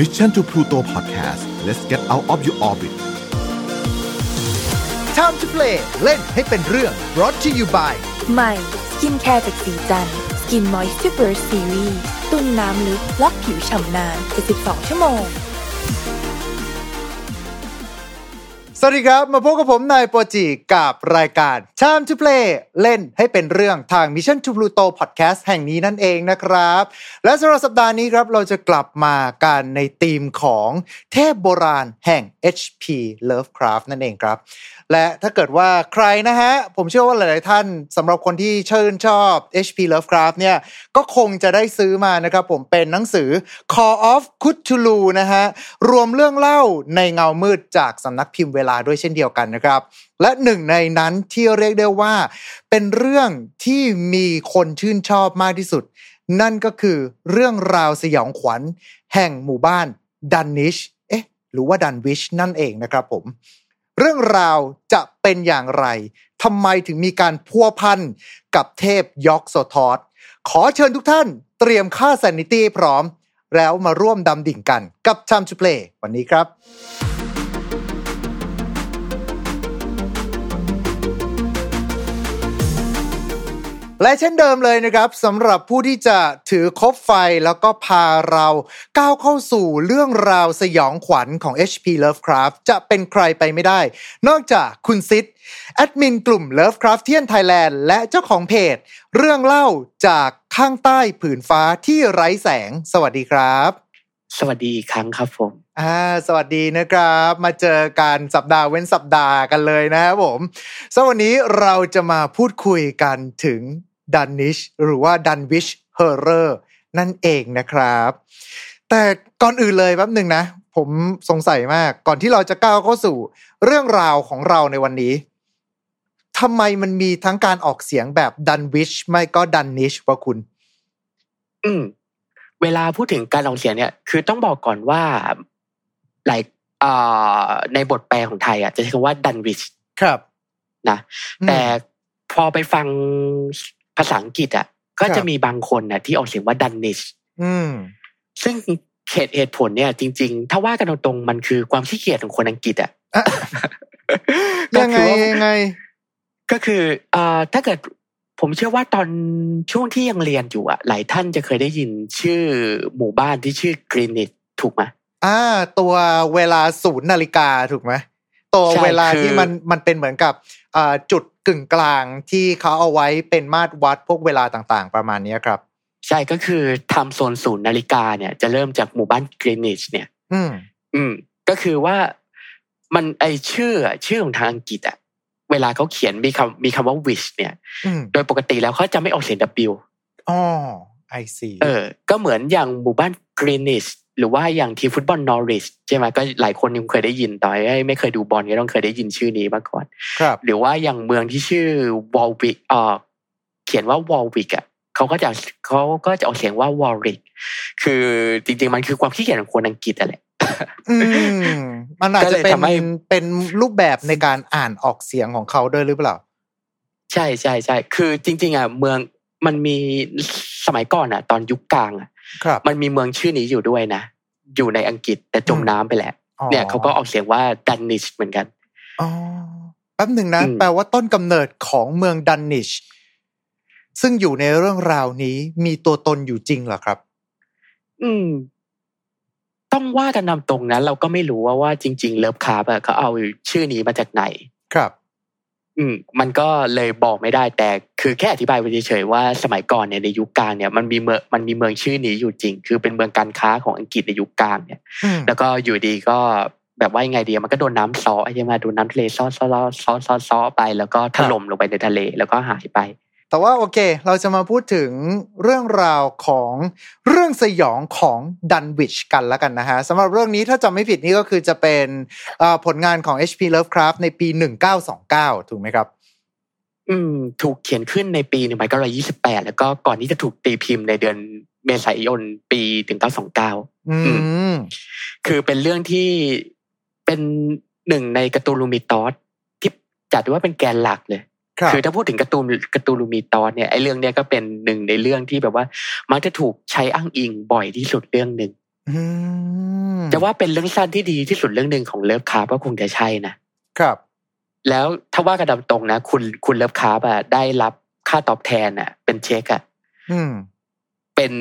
Mission to Pluto Podcast let's get out of your orbit Time to play เล่นให้เป็นเรื่อง brought to you by ใหม่สกินแคร์จากสีจันสกินมอยส์ r เ Burst Series ตุ้นน้ำลึกล็อกผิวฉ่ำนาน72ชั่วโมง สวัสดีครับ มาพบกับผมนายโปรจิกับรายการ Time to Play เล่นให้เป็นเรื่องทาง Mission to Pluto Podcast แห่งนี้นั่นเองนะครับ และสำหรับสัปดาห์นี้ครับเราจะกลับมากันในธีมของเทพโบราณแห่ง HP Lovecraft นั่นเองครับ และถ้าเกิดว่าใครนะฮะ ผมเชื่อว่าหลาย ๆ ท่านสำหรับคนที่ชื่นชอบ HP Lovecraft เนี่ย ก็คงจะได้ซื้อมานะครับผมเป็นหนังสือ Call of Cthulhu นะฮะ รวมเรื่องเล่าในเงามืดจากสำนักพิมพ์เวลาด้วยเช่นเดียวกันนะครับ และหนึ่งในนั้นที่เรียกได้ว่า เป็นเรื่องที่มีคนชื่นชอบมากที่สุด นั่นก็คือเรื่องราวสยองขวัญ แห่งหมู่บ้านดันนิชเอ๊ะหรือว่าดันวิชนั่นเองนะครับผม เรื่องราวจะเป็นอย่างไรทำไมถึงมีการพัวพันกับเทพยอกโซธอธขอเชิญทุกท่านเตรียมค่า sanity พร้อม แล้วมาร่วมดำดิ่งกันกับ Time to Play วันนี้ครับ และเช่นเดิมเลยนะครับสำหรับผู้ที่จะถือคบไฟแล้วก็พาเราก้าวเข้าสู่เรื่องราวสยองขวัญของ HP Lovecraft จะเป็นใครไปไม่ได้ นอกจากคุณซิดแอดมินกลุ่ม Lovecraftian Thailand และเจ้าของเพจ เรื่องเล่าจากข้างใต้ผืนฟ้าที่ไร้แสง สวัสดีครับ สวัสดีอีกครั้งครับผมอ่าสวัสดีนะครับ มาเจอกันสัปดาห์เว้นสัปดาห์กันเลยนะครับผมสำหรับวันนี้เราจะมาพูดคุยกันถึง ดันนิชหรือว่า Dunwich Horror นั่นเองนะครับ แต่ก่อนอื่นเลยแป๊บหนึ่งนะ ผมสงสัยมากก่อนที่เราจะก้าวเข้าสู่เรื่องราวของเราในวันนี้ทำไมมันมีทั้งการออกเสียงแบบดันวิชไม่ก็ดันนิชวะคุณ อืม เวลาพูดถึงการออกเสียงเนี่ย คือต้องบอกก่อนว่าหลายอ่าในบทแปลของไทยอะจะใช้คำว่าดันวิชครับ นะ แต่พอไปฟัง ภาษาอังกฤษอะก็ครับจะมีบางคนน่ะที่ออกเสียงว่าดันนิชอืมซึ่งเหตุเหตุผลเนี่ย จริง ๆ ถ้าว่ากันตรงๆมันคือความขี้เกียจของคนอังกฤษอะอะก็ยังไงคือว่ายังไง ก็คือเอ่อถ้าเกิดผมเชื่อว่าตอนช่วงที่ยังเรียนอยู่อะ หลายท่านจะเคยได้ยินชื่อหมู่บ้านที่ชื่อกรีนิชถูกไหมอ่า ตัวเวลาศูนย์นาฬิกาถูกไหมตัวใช่เวลาคือที่มันมันเป็นเหมือนกับอ่าจุด กึ่งกลางที่เขาเอาไว้เป็นมาตรวัดพวกเวลาต่างๆ ประมาณเนี้ยครับ ใช่ก็คือทำโซนศูนย์นาฬิกาเนี่ยจะเริ่มจากหมู่บ้านกรีนิชเนี่ย อืม อืม ก็คือว่ามันไอชื่ออะชื่อของทางอังกฤษอะเวลาเขาเขียนมีคำมีคำว่า wish เนี่ยอืมโดยปกติแล้วเขาจะไม่ออกเสียง W อ๋อ I see เออ ก็เหมือนอย่างหมู่บ้านกรีนิช หรือว่าอย่างทีมฟุตบอลนอริชใช่ไหมก็หลายคนยังเคยได้ยินต่อให้ไม่เคยดูบอลก็ต้องเคยได้ยินชื่อนี้มาก่อนครับ หรือว่าอย่างเมืองที่ชื่อวอลวิกเออเขียนว่าวอลวิกอะเขาก็จะเขาก็จะออกเสียงว่าวอลริกคือจริง ๆ มันคือความขี้เกียจของคนอังกฤษอะแหละอืมมันอาจก็จะเลยเป็นทำให้เป็นรูปแบบในการอ่านออกเสียงของเขาด้วยหรือเปล่า ใช่ใช่ใช่คือจริง ๆอะเมืองมันมีสมัยก่อนอะ ตอนยุคกลางอะครับ มันมีเมืองชื่อนี้อยู่ด้วยนะ อยู่ในอังกฤษแต่จมน้ำไปแล้วอ๋อเนี่ยเขาก็ออกเสียงว่าดันนิชเหมือนกันอ๋อแป๊บหนึ่งนะอืมแปลว่าต้นกำเนิดของเมืองดันนิชซึ่งอยู่ในเรื่องราวนี้มีตัวตนอยู่จริงเหรอครับ อืม ต้องว่ากันนำตรงนะเราก็ไม่รู้ว่าว่าจริง ๆ เลิฟคาร์บอะเขาเอาชื่อนี้มาจากไหน ครับ อืมมันก็เลยบอกไม่ได้แต่คือแค่อธิบายไปเฉยๆว่าสมัยก่อนเนี่ยในยุคกลางเนี่ยมันมีเมืองมันมีเมืองชื่อนี้อยู่จริง คือเป็นเมืองการค้าของอังกฤษในยุคกลางเนี่ยอืมแล้วก็อยู่ดีก็แบบว่ายังไงดีมันก็โดนน้ำซ้อใช่ไหมโดนน้ำทะเลซ้อซ้อซ้อซ้อซ้อซ้อไป แล้วก็ถล่มลงไปในทะเลแล้วก็หายไป แต่ว่าโอเค เราจะมาพูดถึงเรื่องราวของเรื่องสยองของดันวิชกันแล้วกันนะฮะสำหรับเรื่องนี้ถ้าจำไม่ผิดนี่ก็คือจะเป็นเอ่อผลงานของ H.P. Lovecraft ในปี 1929 ถูกไหมครับ อืม ถูกเขียนขึ้นในปีหนึ่งพันเก้าร้อยยี่สิบแปดแล้วก็ก่อนที่จะถูกตีพิมพ์ในเดือนเมษายนปีถึงเก้าสองเก้าอืม คือเป็นเรื่องที่เป็นหนึ่งในการ์ตูนลูมิตอสที่จัดว่าเป็นแกนหลักเลย ครับคือถ้าพูดถึงคธูคธูลู Mythos เนี่ยไอ้เรื่องเนี้ยก็เป็นหนึ่งในเรื่องที่แบบว่า มักจะถูกใช้อ้างอิงบ่อยที่สุดเรื่องหนึ่งอืมมจะว่าเป็นเรื่องสั้นที่ดีที่สุดเรื่องหนึ่งของเลิฟคราฟต์ก็คงจะใช่นะครับ แล้วถ้าว่ากันตามตรงนะ คุณคุณเลิฟคราฟต์อะได้รับค่าตอบแทนอะเป็นเช็คอะอืม เป็น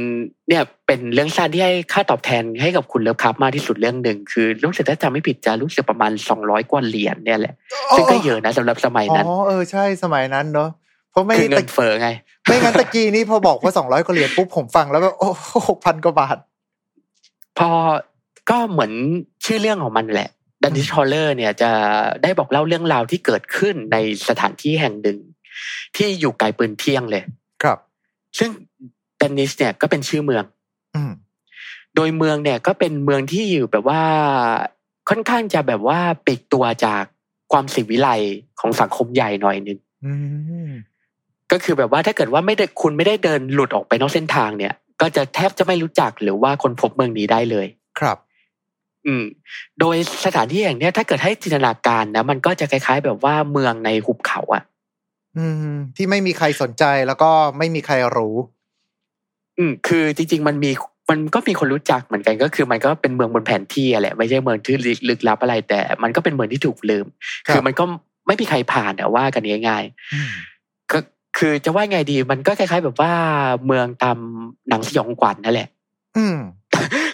เนี่ยเป็นเรื่องสั้นที่ให้ค่าตอบแทนให้กับคุณเลิฟคราฟต์มากที่สุดเรื่องหนึ่งคือรู้สึกถ้าจำไม่ผิดจะรู้สึกประมาณสองร้อยกว่าเหรียญเนี่ยแหละซึ่งก็เยอะนะสำหรับสมัยอ๋นั้นอเออใช่สมัยนั้นเนอะเพราะไม่คือเงิตะนเฟ้อไง ไม่งั้นตะกี้นี้พอบอกว่าสองร้อยกว่าเหรียญปุ๊บผมฟังแล้วแบบโอ้หกพันกว่าบาท พอก็เหมือนชื่อเรื่องของมันแหละดันนิชฮอลเลอร์เนี่ยจะได้บอกเล่าเรื่องราวที่เกิดขึ้นในสถานที่แห่งหนึ่ง ที่อยู่ไกลปืนเที่ยงเลย ครับ ซึ่ง ดันนิชเนี่ยก็เป็นชื่อเมืองอืมโดยเมืองเนี่ยก็เป็นเมืองที่อยู่แบบว่าค่อนข้างจะแบบว่าปิดตัวจากความสิวิไลของสังคมใหญ่หน่อยนึงอืมก็คือแบบว่าถ้าเกิดว่าไม่ได้คุณไม่ได้เดินหลุดออกไปนอกเส้นทางเนี่ย ก็จะแทบจะไม่รู้จักหรือว่าคนพบเมืองนี้ได้เลย ครับ อืม โดยสถานที่อย่างเนี้ยถ้าเกิดให้จินตนาการนะมันก็จะคล้าย ๆ แบบว่าเมืองในหุบเขาอะอืม ที่ไม่มีใครสนใจแล้วก็ไม่มีใครรู้ อืมคือจริง ๆ มันมีมันก็มีคนรู้จักเหมือนกันก็คือมันก็เป็นเมืองบนแผนที่อะแหละไม่ใช่เมืองที่ลึกลับอะไร แต่มันก็เป็นเมืองที่ถูกลืมครับคือมันก็ไม่มีใครผ่านอะว่ากันง่ายอืมๆก็คือจะว่าไงดี มันก็คล้าย ๆ แบบว่าเมืองตามหนังสยองขวัญนั่นแหละ อืม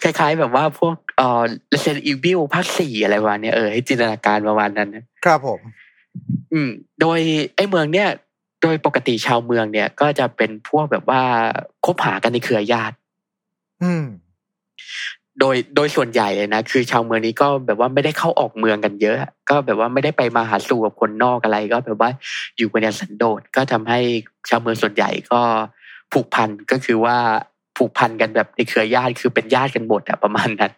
คล้าย ๆ แบบว่าพวกเอ่อ Resident Evil ภาคสี่อะไรประมาณเนี้ยเออให้จินตนาการประมาณนั้นนะครับผม อืม โดยไอ้เมืองเนี่ย โดยปกติชาวเมืองเนี่ย ก็จะเป็นพวกแบบว่าคบหากันในเครือญาติ อืม โดยโดยส่วนใหญ่เลยนะคือชาวเมืองนี้ก็แบบว่าไม่ได้เข้าออกเมืองกันเยอะ ก็แบบว่าไม่ได้ไปมาหาสู่กับคนนอกอะไร ก็แบบว่าอยู่กันอย่างสันโดษก็ทำให้ชาวเมืองส่วนใหญ่ก็ผูกพันก็คือว่าผูกพันกันแบบในเครือญาติคือเป็นญาติกันหมดอะประมาณนั้น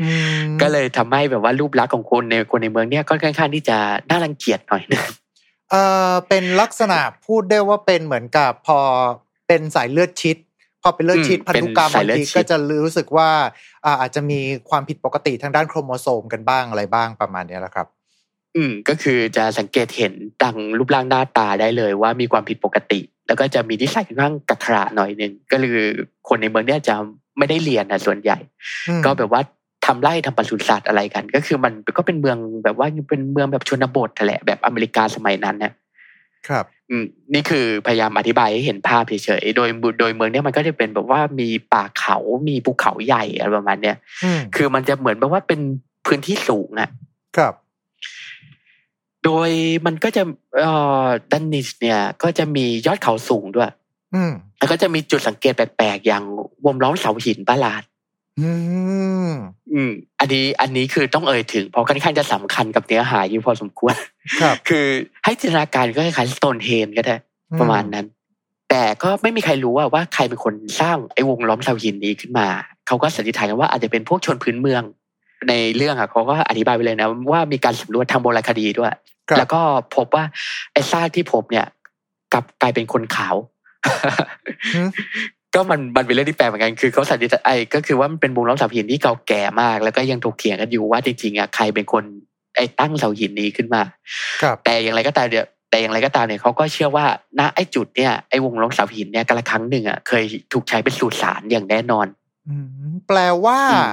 อืมก็เลยทำให้แบบว่ารูปลักษณ์ของคนในคนในเมืองเนี่ยก็ค่อนข้างที่จะน่ารังเกียจหน่อยนึง เอ่อเป็นลักษณะพูดได้ว่าเป็นเหมือนกับพอเป็นสายเลือดชิด พอเป็นเลือดชิดอืมพันธุกรรมเป็นสาบายงเลือดทีชิดก็จะรู้สึกว่าอ่าอาจจะมีความผิดปกติทางด้านโครโมโซมกันบ้างอะไรบ้างประมาณเนี้ยแหละครับอืมก็คือจะสังเกตเห็นดังรูปร่างหน้าตาได้เลยว่ามีความผิดปกติ แล้วก็จะมีนิสัยค่อนข้างกักขระหน่อยหนึ่งก็คือคนในเมืองเนี่ยจะไม่ได้เรียนนะส่วนใหญ่อืมก็แบบว่า ทำไร่ทำปศุสัตว์อะไรกัน ก็คือมันก็เป็นเมืองแบบว่าเป็นเมืองแบบชนบทแหละแบบอเมริกาสมัยนั้นนะครับอืมนี่คือพยายามอธิบายให้เห็นภาพเฉยๆ โดยโดยเมืองเนี่ยมันก็จะเป็นแบบว่ามีป่าเขามีภูเขาใหญ่อะไรประมาณเนี้ยอืมคือมันจะเหมือนแบบว่าเป็นพื้นที่สูงอะครับ โดยมันก็จะเอ่อดันนิสเนี่ย ก็จะมียอดเขาสูงด้วย อืมแล้วก็จะมีจุดสังเกตแปลกๆ อย่างวงล้อมเสาหินประหลาด อืมอืม อันนี้อันนี้คือต้องเอ่ยถึง เพราะค่อนข้างจะสำคัญกับเนื้อหาอยู่พอสมควร ครับ คือให้จินตนาการก็คล้ายๆสโตนเฮนก็ได้ ประมาณนั้น แต่ก็ไม่มีใครรู้ว่าว่าใครเป็นคนสร้างไอ้วงล้อมเสาหินนี้ขึ้นมา เขาก็สันนิษฐานกันว่าอาจจะเป็นพวกชนพื้นเมือง ในเรื่องอะเขาก็อธิบายไปเลยนะว่ามีการสำรวจทางโบราณคดีด้วยครับแล้วก็พบว่าไอ้ซากที่พบเนี่ยกลับกลายเป็นคนขาวอืม ก็มันมันเป็นเรื่องที่แปลกเหมือนกันคือเขาสันนิษฐานไอ้ก็คือว่ามันเป็นวงล้อมเสาหินที่เก่าแก่มาก แล้วก็ยังถกเถียงกันอยู่ว่าจริงๆอะใครเป็นคนไอ้ตั้งเสาหินนี้ขึ้นมาครับแต่อย่างไรก็ตามเนี่ยแต่อย่างไรก็ตามเนี่ยเขาก็เชื่อว่าณไอ้จุดเนี่ยไอ้วงล้อมเสาหินเนี่ยกาละครั้งหนึ่งอะเคยถูกใช้เป็นสุสานอย่างแน่นอนอืมแปลว่าอืม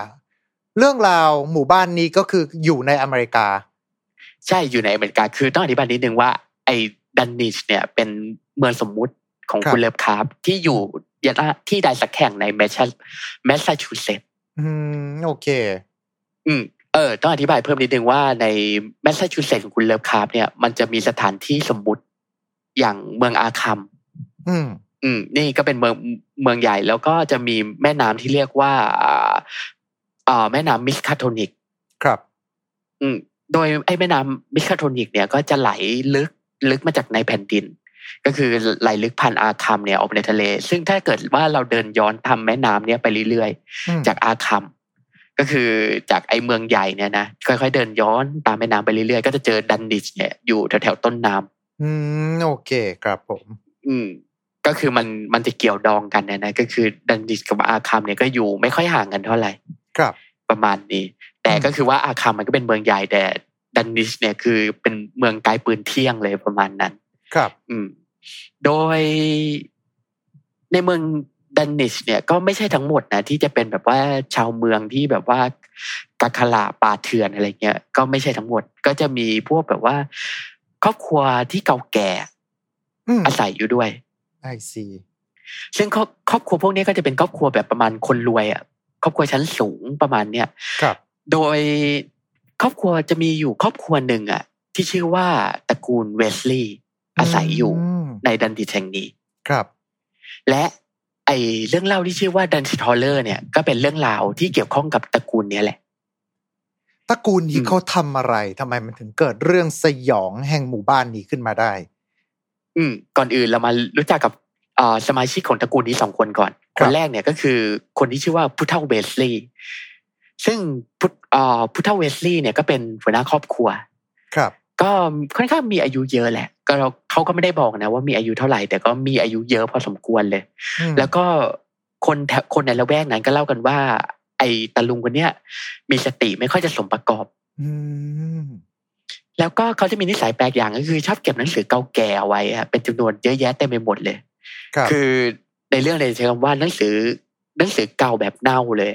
เรื่องราวหมู่บ้านนี้ก็คืออยู่ในอเมริกา ใช่อยู่ในอเมริกา คือต้องอธิบายนิดนึงว่า ไอ้ดันนิชเนี่ยเป็นเมืองสมมุติของครับคุณเลิฟคราฟต์ที่อยู่ ที่ใดสักแห่งในแมสซาแมสซาชูเซตส์อืมโอเค อืมเออต้องอธิบายเพิ่มนิดนึงว่าในแมสซาชูเซตส์ของคุณเลิฟคราฟต์เนี่ยมันจะมีสถานที่สมมุติอย่างเมืองอาคัม อืม อืม นี่ก็เป็นเมืองเมืองใหญ่แล้วก็จะมีแม่น้ำที่เรียกว่าอ่าอ่าแม่น้ำมิสคาโทนิก ครับ อืม โดยไอ้แม่น้ำมิสคาโทนิกเนี่ยก็จะไหลลึกลึกมาจากในแผ่นดิน ก็คือไหลลึกผ่านอาคัมเนี่ยออกไปในทะเล ซึ่งถ้าเกิดว่าเราเดินย้อนตามแม่น้ำเนี่ยไปเรื่อยอืมๆจากอาคัมก็คือจากไอ้เมืองใหญ่เนี่ยนะค่อยๆเดินย้อนตามแม่น้ำไปเรื่อยๆ ก็จะเจอดันนิชเนี่ยอยู่แถวๆต้นน้ำอืมโอเคครับผม อืมก็คือมันมันจะเกี่ยวดองกันเนี่ยนะก็คือดันนิชกับอาคัมเนี่ยก็อยู่ไม่ค่อยห่างกันเท่าไหร่ ครับ ประมาณนี้ แต่อืมก็คือว่าอาคัมมันก็เป็นเมืองใหญ่แต่ดันนิชเนี่ยคือเป็นเมืองไกลปืนเที่ยงเลยประมาณนั้น ครับ อืม โดยในเมืองดันนิชเนี่ยก็ไม่ใช่ทั้งหมดนะที่จะเป็นแบบว่าชาวเมืองที่แบบว่ากักขลาป่าเถื่อนอะไรเงี้ยก็ไม่ใช่ทั้งหมด ก็จะมีพวกแบบว่า ครอบครัวที่เก่าแก่อืมอาศัยอยู่ด้วยไอซีซึ่งครอบครอบครัวพวกนี้ก็จะเป็นครอบครัวแบบประมาณคนรวยอะครอบครัวชั้นสูงประมาณเนี้ยครับ โดยครอบครัวจะมีอยู่ครอบครัวหนึ่งอะ ที่ชื่อว่าตระกูลเวสลีย์ อาศัยอยู่มในดันดิชแห่งนี้ครับ และไอเรื่องเล่าที่ชื่อว่าดันสทอเลอร์เนี่ยก็เป็นเรื่องราวที่เกี่ยวข้องกับตระกูลเนี้ยแหละตระกูลนี้อืมเขาทำอะไรทำไมมันถึงเกิดเรื่องสยองแห่งหมู่บ้านนี้ขึ้นมาได้ อืม ก่อนอื่นเรามารู้จักกับเอ่อสมาชิกของตระกูลนี้สองคนก่อนคครับนแรกเนี่ยก็คือคนที่ชื่อว่าพุทธเวสลีย์ซึ่งพุทธเอ่อพุทธเวสลีย์เนี่ยก็เป็นหัวหน้าครอบครัว ครับ ก็ค่อนข้างมีอายุเยอะแหละ ก็เราเขาก็ไม่ได้บอกนะ ว่ามีอายุเท่าไหร่ แต่ก็มีอายุเยอะพอสมควรเลยอืมแล้วก็คนแถวคนในละแวกนั้นก็เล่ากันว่า ไอ้ตาลุงคนเนี้ยมีสติไม่ค่อยจะสมประกอบอืมแล้วก็เขาจะมีนิสัยแปลกอย่างก็คือ ชอบเก็บหนังสือเก่าแก่เอาไว้อะเป็นจำนวนเยอะแยะเต็มไปหมดเลยครับคือในเรื่องเลยใช้คำว่าหนังสือ หนังสือเก่าแบบเน่าเลย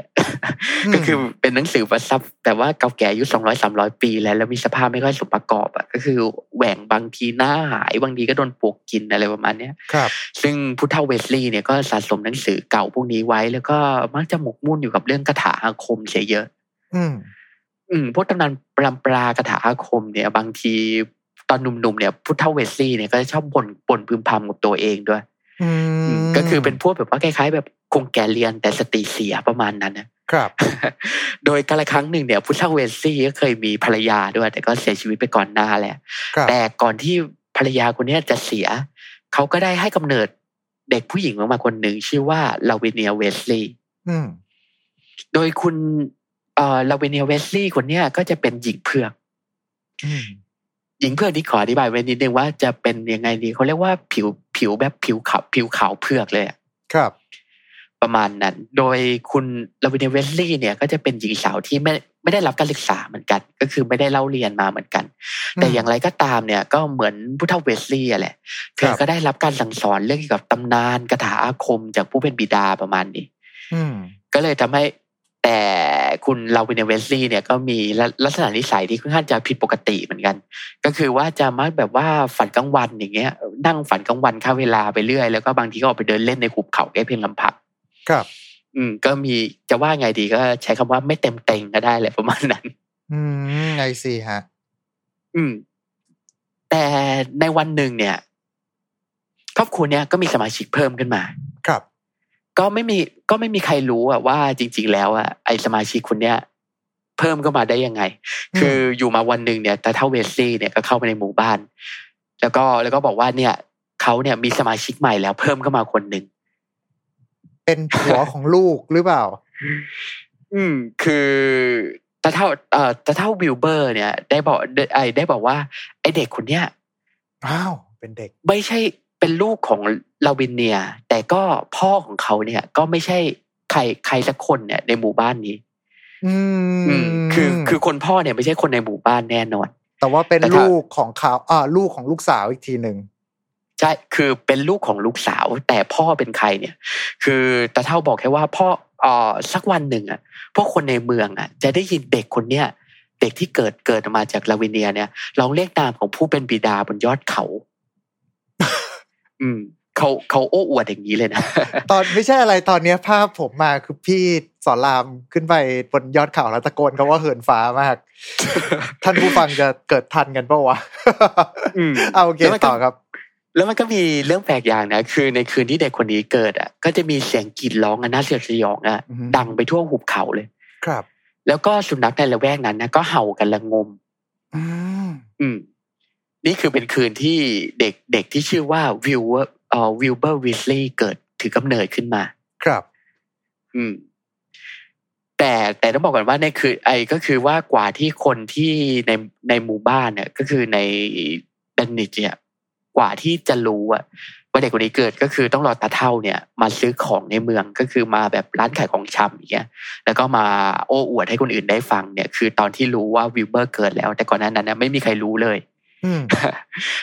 อืมก็คือเป็นหนังสือประซับแต่ว่าเก่าแก่อายุสองร้อยสามร้อยปีแล้วแล้วมีสภาพไม่ค่อยสมประกอบอะก็คือแหว่งบางทีหน้าหายบางทีก็โดนปลวกกินอะไรประมาณเนี้ยครับ ซึ่งผู้เฒ่าเวสลีย์เนี่ยก็สะสมหนังสือเก่าพวกนี้ไว้ แล้วก็มักจะหมกมุ่นอยู่กับเรื่องคาถาอาคมเสียเยอะ อืมอืมพวกตำนานปรำปราคาถาอาคมเนี่ย บางทีตอนหนุ่มๆเนี่ยผู้เฒ่าเวสลีย์เนี่ยก็จะชอบบ่นบ่นพึมพำกับตัวเองด้วยอือืมม ก็คือเป็นพวกแบบว่าคล้ายๆ แบบคงแก่เรียนแต่สติเสียประมาณนั้นนะครับ โดยกาละครั้งหนึ่งเนี่ยผู้เฒ่าเวสลีย์ก็เคยมีภรรยาด้วย แต่ก็เสียชีวิตไปก่อนหน้าแล้วครับแต่ก่อนที่ภรรยาคนเนี้ยจะเสีย เขาก็ได้ให้กำเนิดเด็กผู้หญิงออกมาคนหนึ่งชื่อว่าลาวิเนียเวสลีย์อืมโดยคุณเอ่อลาวิเนียเวสลีย์คนเนี้ยก็จะเป็นหญิงเผือกอืม หญิงเผือกที่ขออธิบายไว้นิดนึงว่าจะเป็นยังไงดีเขาเรียกว่าผิวผิวแบบผิวขาวผิวขาวเผือกเลยอะครับ ประมาณนั้น โดยคุณลาวิเนียเวสลีย์เนี่ย ก็จะเป็นหญิงสาวที่ไม่ไม่ได้รับการศึกษาเหมือนกัน ก็คือไม่ได้เล่าเรียนมาเหมือนกัน แต่อย่างไรก็ตามเนี่ย ก็เหมือนผู้เฒ่าเวสลีย์อะแหละเธอก็ได้รับการสั่งสอนเรื่องเกี่ยวกับตำนานคาถาอาคมจากผู้เป็นบิดาประมาณนี้อืมก็เลยทำให้แต่ คุณลาวินเวสลีย์เนี่ยก็มีลักลักษณะนิสัยที่ค่อนข้างจะผิดปกติเหมือนกัน ก็คือว่าจะมักแบบว่าฝันกลางวันอย่างเงี้ย นั่งฝันกลางวันค่าเวลาไปเรื่อย แล้วก็บางทีก็ออกไปเดินเล่นในหุบเขาแค่เพียงลำพังครับ อืม ก็มีจะว่าไงดีก็ใช้คำว่าไม่เต็มเต็งก็ได้แหละประมาณนั้น อืมไอซีฮะ อืม แต่ในวันหนึ่งเนี่ย ครอบครัวเนี่ยก็มีสมาชิกเพิ่มขึ้นมาครับ ก็ไม่มีก็ไม่มีใครรู้อะว่าจริง ๆ แล้วอะไอสมาชิกคนเนี้ยเพิ่มก็มาได้ยังไงอืมคืออยู่มาวันหนึ่งเนี่ยแต่เท่าเวสลีย์เนี่ยก็เข้าไปในหมู่บ้าน แล้วก็แล้วก็บอกว่าเนี่ยเขาเนี่ยมีสมาชิกใหม่แล้ว เพิ่มเข้ามาคนหนึ่งเป็นผัวของลูกหรือเปล่า อืม คือตาเท่าเอ่อตาเท่าวิลเบอร์ เนี่ย ได้บอกได้ไอได้บอกว่า ไอเด็กคนเนี้ยอ้าวเป็นเด็ก ไม่ใช่ เป็นลูกของลาวินเนีย แต่ก็พ่อของเขาเนี่ยก็ไม่ใช่ใครใครสักคนเนี่ย ในหมู่บ้านนี้ อืมอืมคือคือคนพ่อเนี่ยไม่ใช่คนในหมู่บ้านแน่นอน แต่ว่าเป็นแต่ถ้าลูกของเขาอ่าลูกของลูกสาวอีกทีหนึ่งใช่คือเป็นลูกของลูกสาว แต่พ่อเป็นใครเนี่ย คือตาเท่าบอกแค่ว่าพ่อเอ่อสักวันหนึ่งอะพวกคนในเมืองอะ จะได้ยินเด็กคนเนี้ยเด็กที่เกิดเกิดมาจากลาวิเนียเนี่ยร้องเรียกนามของผู้เป็นบิดาบนยอดเขา อืมเขาเขาโอ้อวดอย่างนี้เลยนะ ตอนไม่ใช่อะไรตอนเนี้ยภาพผมมาคือพี่สอนรามขึ้นไปบนยอดเขาแล้วตะโกนเขาว่าเหินฟ้ามาก ท่านผู้ฟังจะเกิดทันกันปะวะอืมเอาโอเคแล้วมันก็ต่อครับ แล้วมันก็มีเรื่องแปลกอย่างนะ คือในคืนที่เด็กคนนี้เกิดอะ ก็จะมีเสียงกรีดร้องอันน่าสยดสยองอะอือฮึดังไปทั่วหุบเขาเลย ครับ แล้วก็สุนัขในละแวกนั้นนะก็เห่ากันระงม อืมอืม นี่คือเป็นคืนที่เด็กเด็กที่ชื่อว่าวิลเวอร์เอ่อวิลเบอร์เวสลีย์เกิดถือกำเนิดขึ้นมา ครับ อืม แต่แต่ต้องบอกก่อนว่าในคือ ไอ้ก็คือว่ากว่าที่คนที่ในในหมู่บ้านเนี่ย ก็คือในดันนิจเนี่ย กว่าที่จะรู้อะว่าเด็กคนนี้เกิดก็คือต้องรอตาเท่าเนี่ย มาซื้อของในเมืองก็คือมาแบบร้านขายของชำอย่างเงี้ย แล้วก็มาโอ้อวดให้คนอื่นได้ฟังเนี่ย คือตอนที่รู้ว่าวิลเบอร์เกิดแล้ว แต่ก่อนหน้านั้นนะไม่มีใครรู้เลยอืม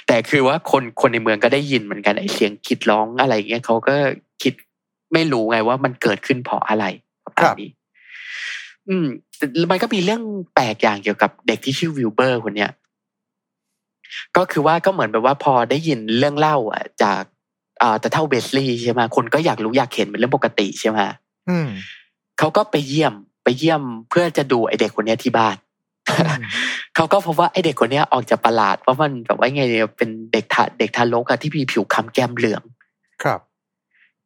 แต่คือว่าคนคนในเมืองก็ได้ยินเหมือนกันไอ้เสียงกรีดร้องอะไรเงี้ยเขาก็คิดไม่รู้ไงว่ามันเกิดขึ้นเพราะอะไรประมาณนี้อืมแต่มันก็มีเรื่องแปลกอย่างเกี่ยวกับเด็กที่ชื่อวิลเบอร์คนเนี้ยก็คือว่าก็เหมือนแบบว่าพอได้ยินเรื่องเล่า อะ จากอ่าแต่เท่าเบสลีย์ใช่ไหมคนก็อยากรู้อยากเห็นเป็นเรื่องปกติใช่ไหมอืมเขาก็ไปเยี่ยมไปเยี่ยมเพื่อจะดูไอเด็กคนเนี้ยที่บ้าน เขาก็พบว่าไอเด็กคนเนี้ยออกจากประหลาดเพราะมันแบบว่าไงเนี่ยเป็นเด็กทาเด็กทารกอะที่มีผิวคล้ำแก้มเหลือง ครับ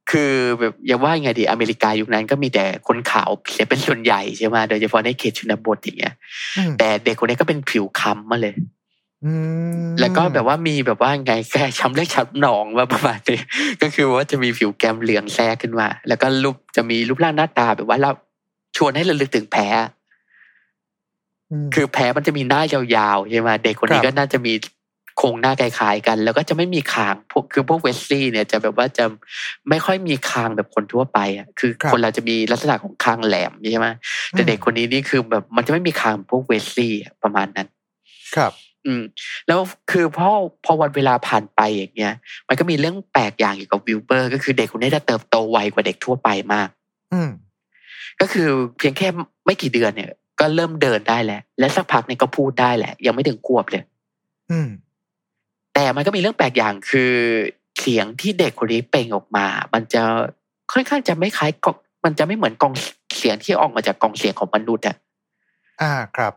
คือแบบอย่าว่าไงดีอเมริกายุคนั้นก็มีแต่คนขาวเสียเป็นส่วนใหญ่ใช่ไหมโดยเฉพาะในเขตชนบทอย่างเงี้ยอืมแต่เด็กคนนี้ก็เป็นผิวคล้ำมาเลยอืมแล้วก็แบบว่ามีแบบว่าไงแค่ช้ำเลือดช้ำหนองมาประมาณนี้ก็คือว่าจะมีผิวแก้มเหลืองแทรกขึ้นมา แล้วก็รูปจะมีรูปร่างหน้าตาแบบว่าเราชวนให้ระลึกถึงแพ้ม คือแพ้มันจะมีหน้ายาวๆใช่ไหมเด็กคนนี้ครับก็น่าจะมีโครงหน้าคล้ายๆกัน แล้วก็จะไม่มีคางพวกคือพวกเวสลี่เนี่ยจะแบบว่าจะไม่ค่อยมีคางแบบคนทั่วไปอะคือคนเราจะมีลักษณะของคางแหลมใช่ไหมแต่เด็กคนนี้นี่คือแบบมันจะไม่มีคางพวกเวสลี่อะประมาณนั้น ครับ อืม แล้วคือพอพอวันเวลาผ่านไปอย่างเงี้ย มันก็มีเรื่องแปลกอย่างเกี่ยวกับวิลเบอร์ ก็คือเด็กคนนี้จะเติบโตไวกว่าเด็กทั่วไปมาก อืมก็คือเพียงแค่ไม่กี่เดือนเนี่ย ก็เริ่มเดินได้แล้วและสักพักเนี่ยก็พูดได้แหละ ยังไม่ถึงขวบเลย อืม แต่มันก็มีเรื่องแปลกอย่างคือ เสียงที่เด็กคนนี้เปล่งออกมา มันจะค่อนข้างจะไม่คล้ายกองมันจะไม่เหมือนกองเสียงที่ออกมาจากกองเสียงของมนุษย์อะอ่าครับ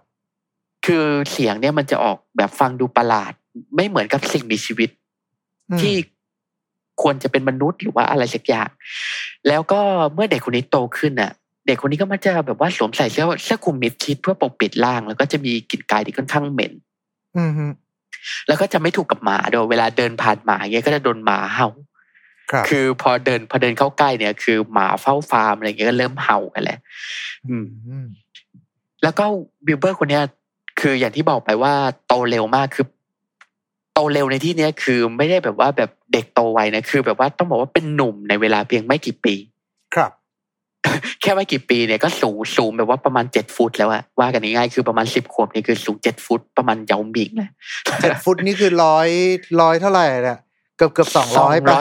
คือเสียงเนี่ยมันจะออกแบบฟังดูประหลาด ไม่เหมือนกับสิ่งมีชีวิตอืมที่ควรจะเป็นมนุษย์หรือว่าอะไรสักอย่าง แล้วก็เมื่อเด็กคนนี้โตขึ้นน่ะ เด็กคนนี้ก็มักจะแบบว่าสวมใส่เสื้อเสื้อคลุมมิดชิดเพื่อปกปิดร่าง แล้วก็จะมีกลิ่นกายที่ค่อนข้างเหม็นอืมฮึแล้วก็จะไม่ถูกกับหมาด้วยเวลาเดินผ่านหมาอย่างเงี้ยก็จะโดนหมาเห่าครับคือพอเดินพอเดินเข้าใกล้เนี่ย คือหมาเฝ้าฟาร์มอะไรเงี้ยก็เริ่มเห่ากันแล้วอืมอืมแล้วก็วิลเบอร์คนเนี้ย คืออย่างที่บอกไปว่าโตเร็วมากคือโตเร็วในที่เนี้ยคือไม่ได้แบบว่าแบบเด็กโตไวนะคือ แบบว่าต้องบอกว่าเป็นหนุ่มในเวลาเพียงไม่กี่ปี ครับ แค่ไม่กี่ปีเนี่ยก็สูงสูงแบบว่าประมาณเจ็ดฟุตแล้วอะว่ากันง่ายๆคือประมาณสิบขวบนี่คือสูงเจ็ดฟุต ประมาณเยาหมิงเลยเจ็ดฟุตนี่คือร้อยร้อยเท่าไหร่เนี่ยเกือบเกือบสองร้อยป่ะ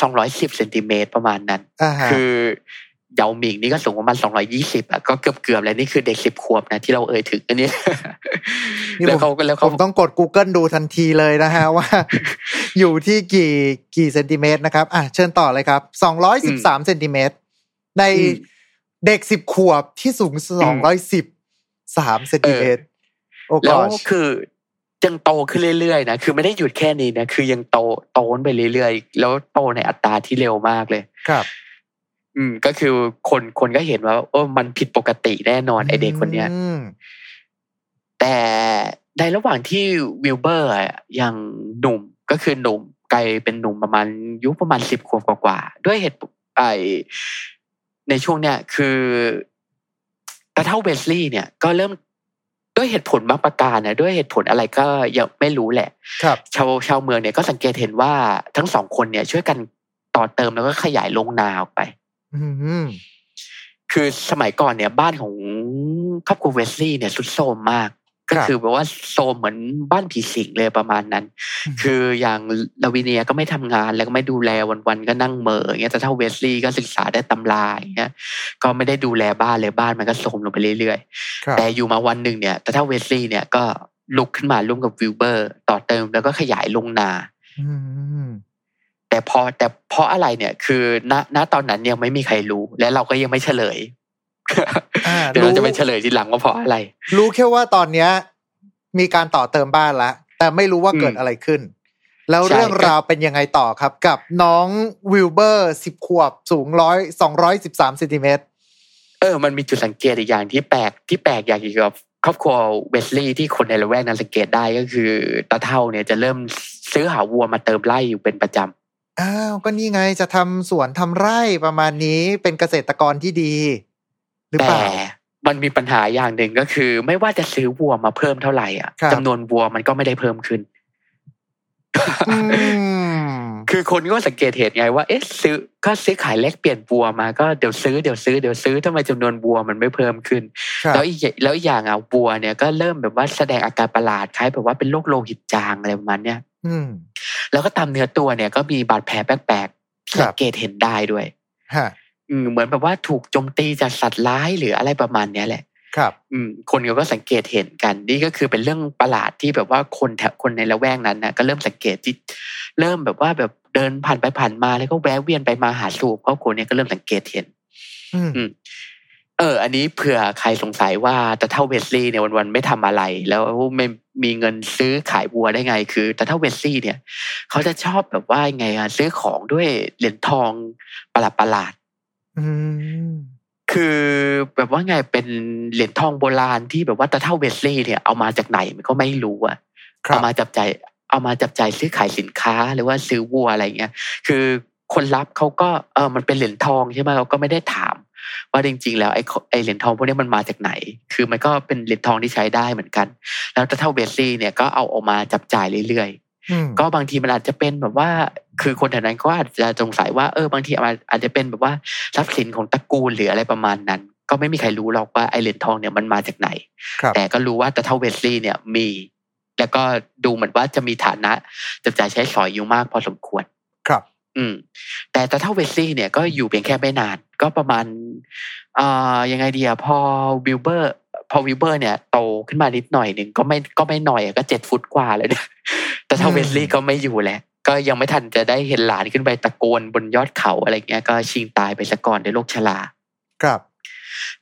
สองร้อยสิบเซนติเมตรประมาณนั้นอ่าฮะคือเยาหมิงนี่ก็สูงประมาณสองร้อยี่สิบอะก็เกือบเกือบๆแล้วนี่คือเด็กสิบขวบนะที่เราเอ่ยถึงอันนี้นี่แล้วผมเขาก็แล้วผเขามต้องกด Google ดูทันทีเลยนะฮะว่า อยู่ที่กี่กี่เซนติเมตรนะครับอะเชิญต่อเลยครับสองร้อยสิบสามเซนติเมตร ในเด็กสิบขวบที่สูงสองร้อยสิบสามเซนติเมตรโอ้แล้ก็วคือยังโตขึ้นเรื่อยๆนะคือไม่ได้หยุดแค่นี้นะคือยังโตโตขึ้นไปเรื่อยๆ แล้วโตในอัตราที่เร็วมากเลยครับ อืมก็คือคนคนก็เห็นว่าโอ้มันผิดปกติแน่นอนไอเด็กคนเนี้ยอืมแต่ในระหว่างที่วิลเบอร์อะยังหนุ่มก็คือหนุ่มกลายเป็นหนุ่มประมาณอายุประมาณสิบขวบกว่าๆด้วยเหตุไอ ในช่วงเนี้ยคือตาเท่าเวสลีย์เนี่ยก็เริ่มด้วยเหตุผลบางประการนะด้วยเหตุผลอะไรก็ยังไม่รู้แหละ ครับ ชาวชาวเมืองเนี่ยก็สังเกตเห็นว่าทั้งสองคนเนี่ย ช่วยกันต่อเติมแล้วก็ขยายโรงนาออกไป อืมคือสมัยก่อนเนี่ย บ้านของครอบครัวเวสลีย์เนี่ยทรุดโทรมมาก ก็ครับคือแบบว่าโทรมเหมือนบ้านผีสิงเลยประมาณนั้นอืมคืออย่างลาวิเนียก็ไม่ทำงานแล้วก็ไม่ดูแลวันๆก็นั่งเหม่ออย่างเงี้ยแต่เฒ่าเวสลีย์ก็ศึกษาไอ้ตำราอย่างเงี้ยก็ไม่ได้ดูแลบ้านเลยบ้านมันก็โทรมลงไปเรื่อยๆครับแต่อยู่มาวันหนึ่งเนี่ย แต่เฒ่าเวสลีย์เนี่ยก็ลุกขึ้นมาร่วมกับวิลเบอร์ ต่อเติมแล้วก็ขยายโรงนาอืมแต่พอแต่เพราะอะไรเนี่ย คือณณตอนนั้นยังไม่มีใครรู้ และเราก็ยังไม่เฉลยอ่า เดี๋ยวเรารู้จะไปเฉลยทีหลังว่าเพราะอะไร รู้แค่ว่าตอนเนี้ย มีการต่อเติมบ้านละแต่ไม่รู้ว่าเกิดอืมอะไรขึ้น แล้วใช่เรื่องราวเป็นยังไงต่อครับ กับน้องวิลเบอร์สิบขวบสูงร้อยสองร้อยสิบสามเซนติเมตรเออ มันมีจุดสังเกตอีกอย่างที่แปลกที่แปลกอย่างเกี่ยวกับครอบครัวเวสลีย์ที่คนในละแวกนั้นสังเกตได้ก็คือตาเท่าเนี่ยจะเริ่มซื้อหาวัวมาเติมไร่อยู่เป็นประจำอ้าวก็นี่ไงจะทำสวนทำไร่ประมาณนี้เป็นเกษตรกรที่ดี หรือเปแต่ล่ามันมีปัญหาอย่างหนึ่งก็คือ ไม่ว่าจะซื้อวัวมาเพิ่มเท่าไหร่อะครับจำนวนวัวมันก็ไม่ได้เพิ่มขึ้นอืมคือคนก็สังเกตเห็นไงว่าเอ๊ะซื้อก็ซื้อขายแลกเปลี่ยนวัวมาก็เดี๋ยวซื้อเดี๋ยวซื้อเดี๋ยวซื้อทำไมจำนวนวัวมันไม่เพิ่มขึ้นครับแล้วอีกอย่างแล้วอีกอย่างอะวัวเนี่ยก็เริ่มแบบว่าแสดงอาการประหลาดคล้ายแบบว่าเป็นโรคโลหิตจางอะไรประมาณเนี้ยอืมแล้วก็ตามเนื้อตัวเนี่ยก็มีบาดแผลแปลกๆครับสังเกตเห็นได้ด้วยฮะ อืมเหมือนแบบว่าถูกโจมตีจากสัตว์ร้ายหรืออะไรประมาณเนี้ยแหละ ครับ อืม คนเขาก็สังเกตเห็นกัน นี่ก็คือเป็นเรื่องประหลาดที่แบบว่าคนแถวคนในละแวกนั้นนะก็เริ่มสังเกตที่เริ่มแบบว่าแบบเดินผ่านไปผ่านมาแล้วก็แวะเวียนไปมาหาสู่ครอบครัวเนี่ยก็เริ่มสังเกตเห็น อืมอืมเออ อันนี้เผื่อใครสงสัยว่าตาเท่าเวสลี่เนี่ยวันๆไม่ทำอะไร แล้วไม่มีเงินซื้อขายวัวได้ไง คือตาเท่าเวสลี่เนี่ย เขาจะชอบแบบว่าไงอะซื้อของด้วยเหรียญทองประหลาดประหลาดอืมๆ คือแบบว่าไงเป็นเหรียญทองโบราณที่แบบว่าตาเท่าเวสลี่เนี่ยเอามาจากไหนมันก็ไม่รู้อะครัเอาบมาจับใจายเอามาจับใจายซื้อขายสินค้าหรือว่าซื้อวัวอะไรเงี้ยคือคนรับเขาก็เออมันเป็นเหรียญทองใช่ไหมเขาก็ไม่ได้ถาม ว่าจริง ๆ แล้วไอ้ขไอ้เหรียญทองพวกนี้มันมาจากไหน คือมันก็เป็นเหรียญทองที่ใช้ได้เหมือนกัน แล้วถ้าเท่าเบสซี่เนี่ยก็เอาออกมาจับจ่ายเรื่อยอืมๆ ก็บางทีมันอาจจะเป็นแบบว่า คือคนแถวนั้นก็อาจจะสงสัยว่าเออบางทีอาจอาจจะเป็นแบบว่าทรัพย์สินของตระกูลหรืออะไรประมาณนั้น ก็ไม่มีใครรู้หรอกว่าไอ้เหรียญทองเนี่ยมันมาจากไหนครับแต่ก็รู้ว่าแต่เท่าเวสลี่เนี่ยมี แล้วก็ดูเหมือนว่าจะมีฐานะจับจ่ายใช้สอยอยู่มากพอสมควรครับ อืม แต่แต่เฒ่าเวสลี่เนี่ยก็อยู่เพียงแค่ไม่นาน ก็ประมาณอ่ายังไงดีอะพอวิลเบอร์ พอวิลเบอร์เนี่ยโตขึ้นมานิดหน่อยหนึ่งก็ไม่ก็ไม่หน่อยอะก็เจ็ดฟุตกว่าเลยเนี่ยแต่เฒ่าอืมเวสลี่ก็ไม่อยู่แล้วก็ยังไม่ทันจะได้เห็นหลานขึ้นไปตะโกนบนยอดเขาอะไรเงี้ยก็ชิงตายไปซะก่อนด้วยโรคชราครับ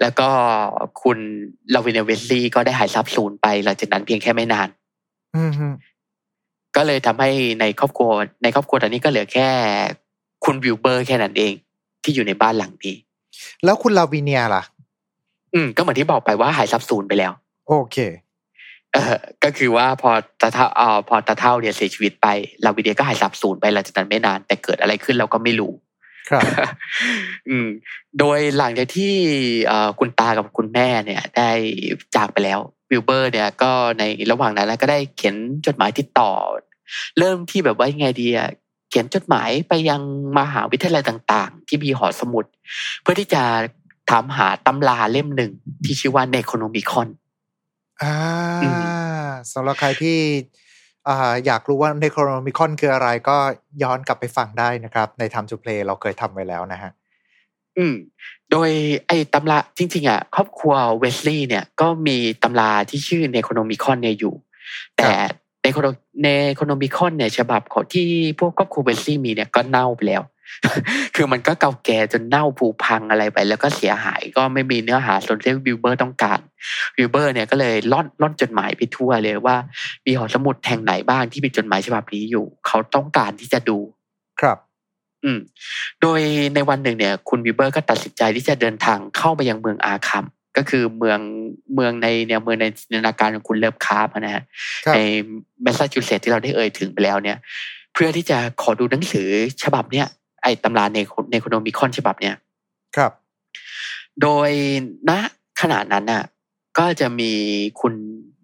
แล้วก็คุณลาวินเวสลี่ก็ได้หายสับสูญไปหลังจากนั้นเพียงแค่ไม่นานอืมฮึก็เลยทำให้ในครอบครัว ในครอบครัวตอนนี้ก็เหลือแค่ คุณวิลเบอร์แค่นั้นเอง ที่อยู่ในบ้านหลังนี้ แล้วคุณลาวิเนียล่ะ อืมก็เหมือนที่บอกไปว่าหายสับสูญไปแล้ว โอเค เออก็คือว่าพอตาเท่าเอ่อพอตาเท่าเนี่ยเสียชีวิตไปลาวิเดียก็หายสับสูญไปหลังจากนั้นไม่นาน แต่เกิดอะไรขึ้นเราก็ไม่รู้ครับ อืม โดยหลังจากที่เอ่อคุณตากับคุณแม่เนี่ย ได้จากไปแล้ววิลเบอร์ เนี่ย ก็ในระหว่างนั้นนะก็ได้เขียนจดหมายติดต่อ เริ่มที่แบบว่ายังไงดีอะเขียนจดหมายไปยังมหาวิทยาลัยต่าง ๆ ที่มีหอสมุด เพื่อที่จะ ถามหาตำราเล่มหนึ่งที่ชื่อว่าเนโคโนมิคอนอ่าอืสำหรับใครที่อ่าอยากรู้ว่าในโครมิคอนคืออะไรก็ย้อนกลับไปฟังได้นะครับ ใน Time to Play เราเคยทำไว้แล้วนะฮะ อืม โดยไอ้ตำราจริง ๆ อะ ครอบครัวเวสลีย์เนี่ยก็มีตำราที่ชื่อเนโครโนมิคอนเนี่ยอยู่ แต่เนโครโนเนโครโนมิคอนเนี่ยฉบับของที่พวกครอบครัวเวสลีย์มีเนี่ยก็เน่าไปแล้ว คือมันก็เก่าแก่จนเน่าผุพังอะไรไป แล้วก็เสียหายก็ไม่มีเนื้อหาส่วนที่วิลเบอร์ต้องการวิลเบอร์เนี่ยก็เลยร่อนร่อนจดหมายไปทั่วเลยว่า มีหอสมุดแห่งไหนบ้างที่มีจดหมายฉบับนี้อยู่ เขาต้องการที่จะดูครับ อืม โดยในวันหนึ่งเนี่ย คุณวิลเบอร์ก็ตัดสินใจที่จะเดินทางเข้าไปยังเมืองอาร์คัมก็คือเมืองเมืองในเนี่ยเมืองในจินตนาการของคุณเลิฟคราฟต์นะฮะครับในแมสซาชูเซตส์ที่เราได้เอ่ยถึงไปแล้วเนี่ย เพื่อที่จะขอดูหนังสือฉบับเนี้ย ไอ้ตำราเนเนโครโนมิคอนฉบับเนี้ยครับ โดยณขณะนั้นน่ะ ก็จะมีคุณ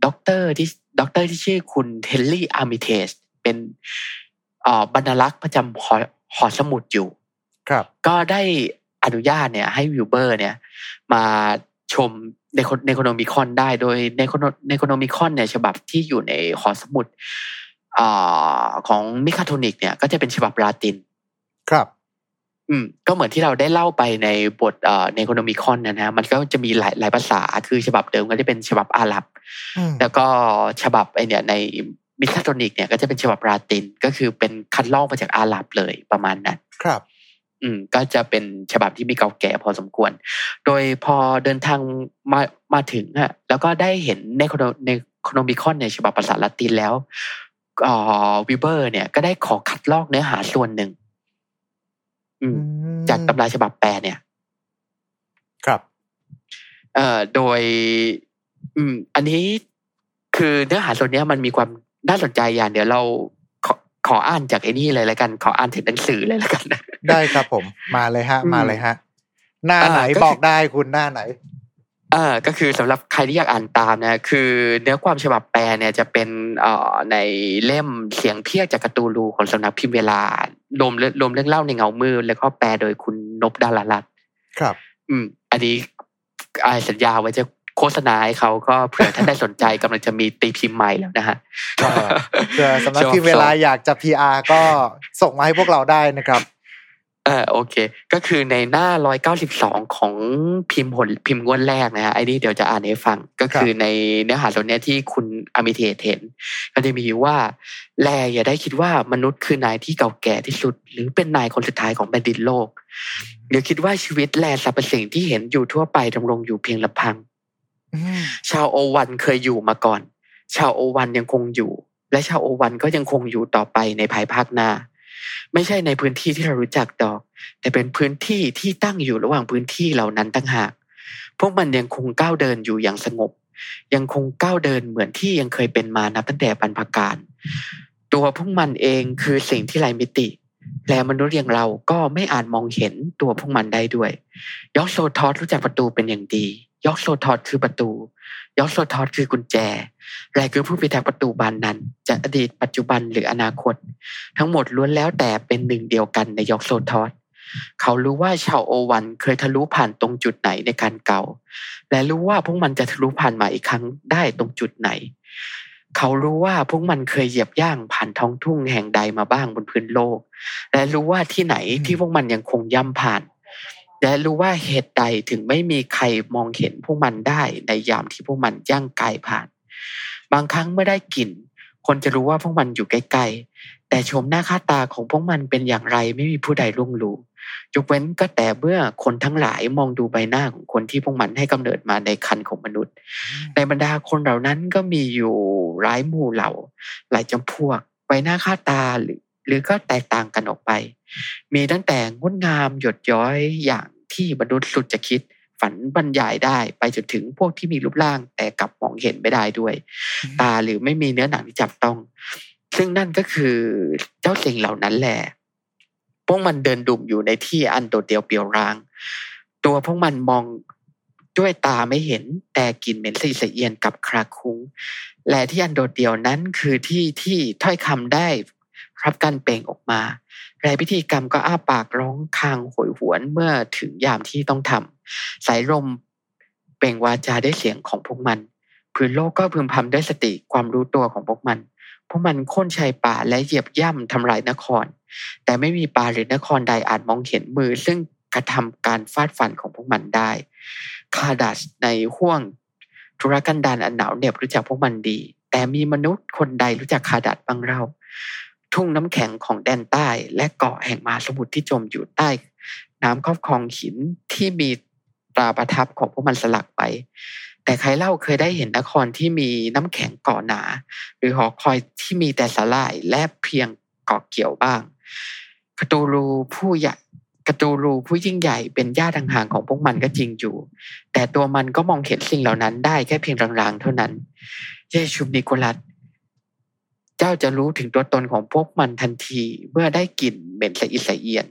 ด็อกเตอร์ที่ด็อกเตอร์ที่ชื่อคุณเฮนรี่อาร์มิเทจเป็นเอ่อบรรณารักษ์ประจำหอหอสมุดอยู่ ครับ ก็ได้อนุญาตเนี่ย ให้วิลเบอร์ เนี่ย มาชมเนเนโครโนมิคอนได้โดยเนเนโครโนมิคอนเนี่ยฉบับที่อยู่ในหอสมุดอ่าของมิสคาโทนิกเนี่ยก็จะเป็นฉบับลาติน ครับ อืม ก็เหมือนที่เราได้เล่าไปในบทเอ่อเนโครโนมิคอนนะฮะมันก็จะมีหลายหลายภาษาคือฉบับเดิมก็จะเป็นฉบับอาหรับอืมแล้วก็ฉบับไอเนี่ยในมิสคาโทนิกเนี่ยก็จะเป็นฉบับลาตินก็คือเป็นคัดลอกมาจากอาหรับเลยประมาณนั้น ครับ อืม ก็จะเป็นฉบับที่มีเก่าแก่พอสมควร โดยพอเดินทางมามาถึงอะแล้วก็ได้เห็นเนโครโนเนโครโนมิคอนในฉบับภาษาละตินแล้วเอ่อวิเบอร์เนี่ยก็ได้ขอคัดลอกเนื้อหาส่วนหนึ่งอืม จากตำราฉบับแปลเนี่ย ครับ เอ่อโดย อืม อันนี้คือเนื้อหาส่วนเนี้ยมันมีความน่าสนใจอย่างเดี๋ยวเราขอขออ่านจากไอ้นี่เลยแล้วกัน ขออ่านถึงหนังสือเลยแล้วกันนะได้ครับผม มาเลยฮะอืมมาเลยฮะ หน้าอ่าไหนก็คือบอกได้คุณหน้าไหน เอ่าก็คือสำหรับใครที่อยากอ่านตามนะคือเนื้อความฉบับแปลเนี่ยจะเป็นเอ่อในเล่มเสียงเพียกจากการ์ตูนรูของสำนักพิมพ์เวลารวมเรื่องรวมเรื่องเล่าในเงามืดแล้วก็แปลโดยคุณนพดารารัตน์ครับ อืม อันนี้อายสัญญาไว้จะโฆษณาให้เขาก็เผื่อท่านได้สนใจกำลังจะมีตีพิมพ์ใหม่แล้วนะฮะก็เผื่อสำนักพิมพ์เวลาอยากจะ PR ก็ส่งมาให้พวกเราได้นะครับเออโอเค ก็คือในหน้าร้อยเก้าสิบสองของพิมพ์ผลพิมพ์งวดแรกนะฮะไอ้นี่เดี๋ยวจะอ่านให้ฟัง ก็คือในเนื้อหาตรงเนี้ยที่คุณอมิเทศเห็นก็จะมีว่า แลอย่าได้คิดว่ามนุษย์คือนายที่เก่าแก่ที่สุด หรือเป็นนายคนสุดท้ายของแผ่นดินโลกเดี๋ยวคิดว่าชีวิตแลสรรพสิ่งที่เห็นอยู่ทั่วไปดำรงอยู่เพียงลำพังอืมชาวโอวันเคยอยู่มาก่อน ชาวโอวันยังคงอยู่ และชาวโอวันก็ยังคงอยู่ต่อไปในภายภาคหน้า ไม่ใช่ในพื้นที่ที่เรารู้จักดอก แต่เป็นพื้นที่ที่ตั้งอยู่ระหว่างพื้นที่เหล่านั้นตั้งหาก พวกมันยังคงก้าวเดินอยู่อย่างสงบ ยังคงก้าวเดินเหมือนที่ยังเคยเป็นมานับตั้งแต่บรรพการ ตัวพวกมันเองคือสิ่งที่ไร้มิติ และมนุษย์อย่างเราก็ไม่อาจมองเห็นตัวพวกมันได้ด้วยยอกโซทอสรู้จักประตูเป็นอย่างดี ยอกโซทอสคือประตู ยอกโซทอสคือกุญแจและคือผู้พิทักษ์ประตูบานนั้น จะอดีตปัจจุบันหรืออนาคต ทั้งหมดล้วนแล้วแต่เป็นหนึ่งเดียวกันในยอกโซทอสเขารู้ว่าชาวโอวันเคยทะลุผ่านตรงจุดไหนในการเก่า และรู้ว่าพวกมันจะทะลุผ่านมาอีกครั้งได้ตรงจุดไหน เขารู้ว่าพวกมันเคยเหยียบย่างผ่านท้องทุ่งแห่งใดมาบ้างบนพื้นโลก และรู้ว่าที่ไหนที่พวกมันยังคงย่ำผ่าน และรู้ว่าเหตุใดถึงไม่มีใครมองเห็นพวกมันได้ในยามที่พวกมันย่างกายผ่าน บางครั้งเมื่อได้กลิ่น คนจะรู้ว่าพวกมันอยู่ใกล้ๆ แต่ชมหน้าค่าตาของพวกมันเป็นอย่างไรไม่มีผู้ใดล่วงรู้ยกเว้นก็แต่เมื่อคนทั้งหลายมองดูใบหน้าของคนที่พวกมันให้กำเนิดมาในคันของมนุษย์ ในบรรดาคนเหล่านั้นก็มีอยู่ร้ายหมู่เหล่า หลายจำพวก ใบหน้าค่าตาหรือ หรือก็แตกต่างกันออกไป มีตั้งแต่งดงามหยดย้อยอย่างที่มนุษย์สุดจะคิดฝันบรรยายได้ไปจนถึงพวกที่มีรูปร่างแต่กลับมองเห็นไม่ได้ด้วย ตาหรือไม่มีเนื้อหนังที่จับต้อง ซึ่งนั่นก็คือเจ้าสิ่งเหล่านั้นแหละพวกมันเดินดุ่มอยู่ในที่อันโดดเดี่ยวเปลี่ยวร้าง ตัวพวกมันมองด้วยตาไม่เห็นแต่กลิ่นเหม็นสีสะเอียนกับคราคุ้ง และที่อันโดดเดี่ยวนั้นคือที่ที่ถ้อยคำได้ รับการเปล่งออกมาและพิธีกรรมก็อ้าปากร้องคางโหยหวนเมื่อถึงยามที่ต้องทำสายลมเปล่งวาจาได้เสียงของพวกมันพื้นโลกก็พึมพำด้วยสติความรู้ตัวของพวกมัน พวกมันโค่นชายป่าและเหยียบย่ำทำลายนคร แต่ไม่มีป่าหรือนครใดอาจมองเห็นมือ ซึ่งกระทำการฟาดฟันของพวกมันได้คาดัสในห้วงธุรกันดารอันหนาวเหน็บรู้จักพวกมันดี แต่มีมนุษย์คนใดรู้จักคาดัสบ้างเล่า ทุ่งน้ำแข็งของแดนใต้ และเกาะแห่งมหาสมุทรที่จมอยู่ใต้ น้ำครอบครองหินที่มีตราประทับของพวกมันสลักไป แต่ใครเล่าเคยได้เห็นนครที่มีน้ำแข็งเกาะหนา หรือหอคอยที่มีแต่สลายและเพียงเกาะเกี่ยวบ้างกตูรูผู้ใหญ่กตูรูผู้ยิ่งใหญ่เป็นญาติห่างๆของพวกมันก็จริงอยู่ แต่ตัวมันก็มองเห็นสิ่งเหล่านั้นได้แค่เพียงรางๆเท่านั้น เยชูนิโคลัส เจ้าจะรู้ถึงตัวตนของพวกมันทันทีเมื่อได้กลิ่นเหม็นสะอิดสะเอียน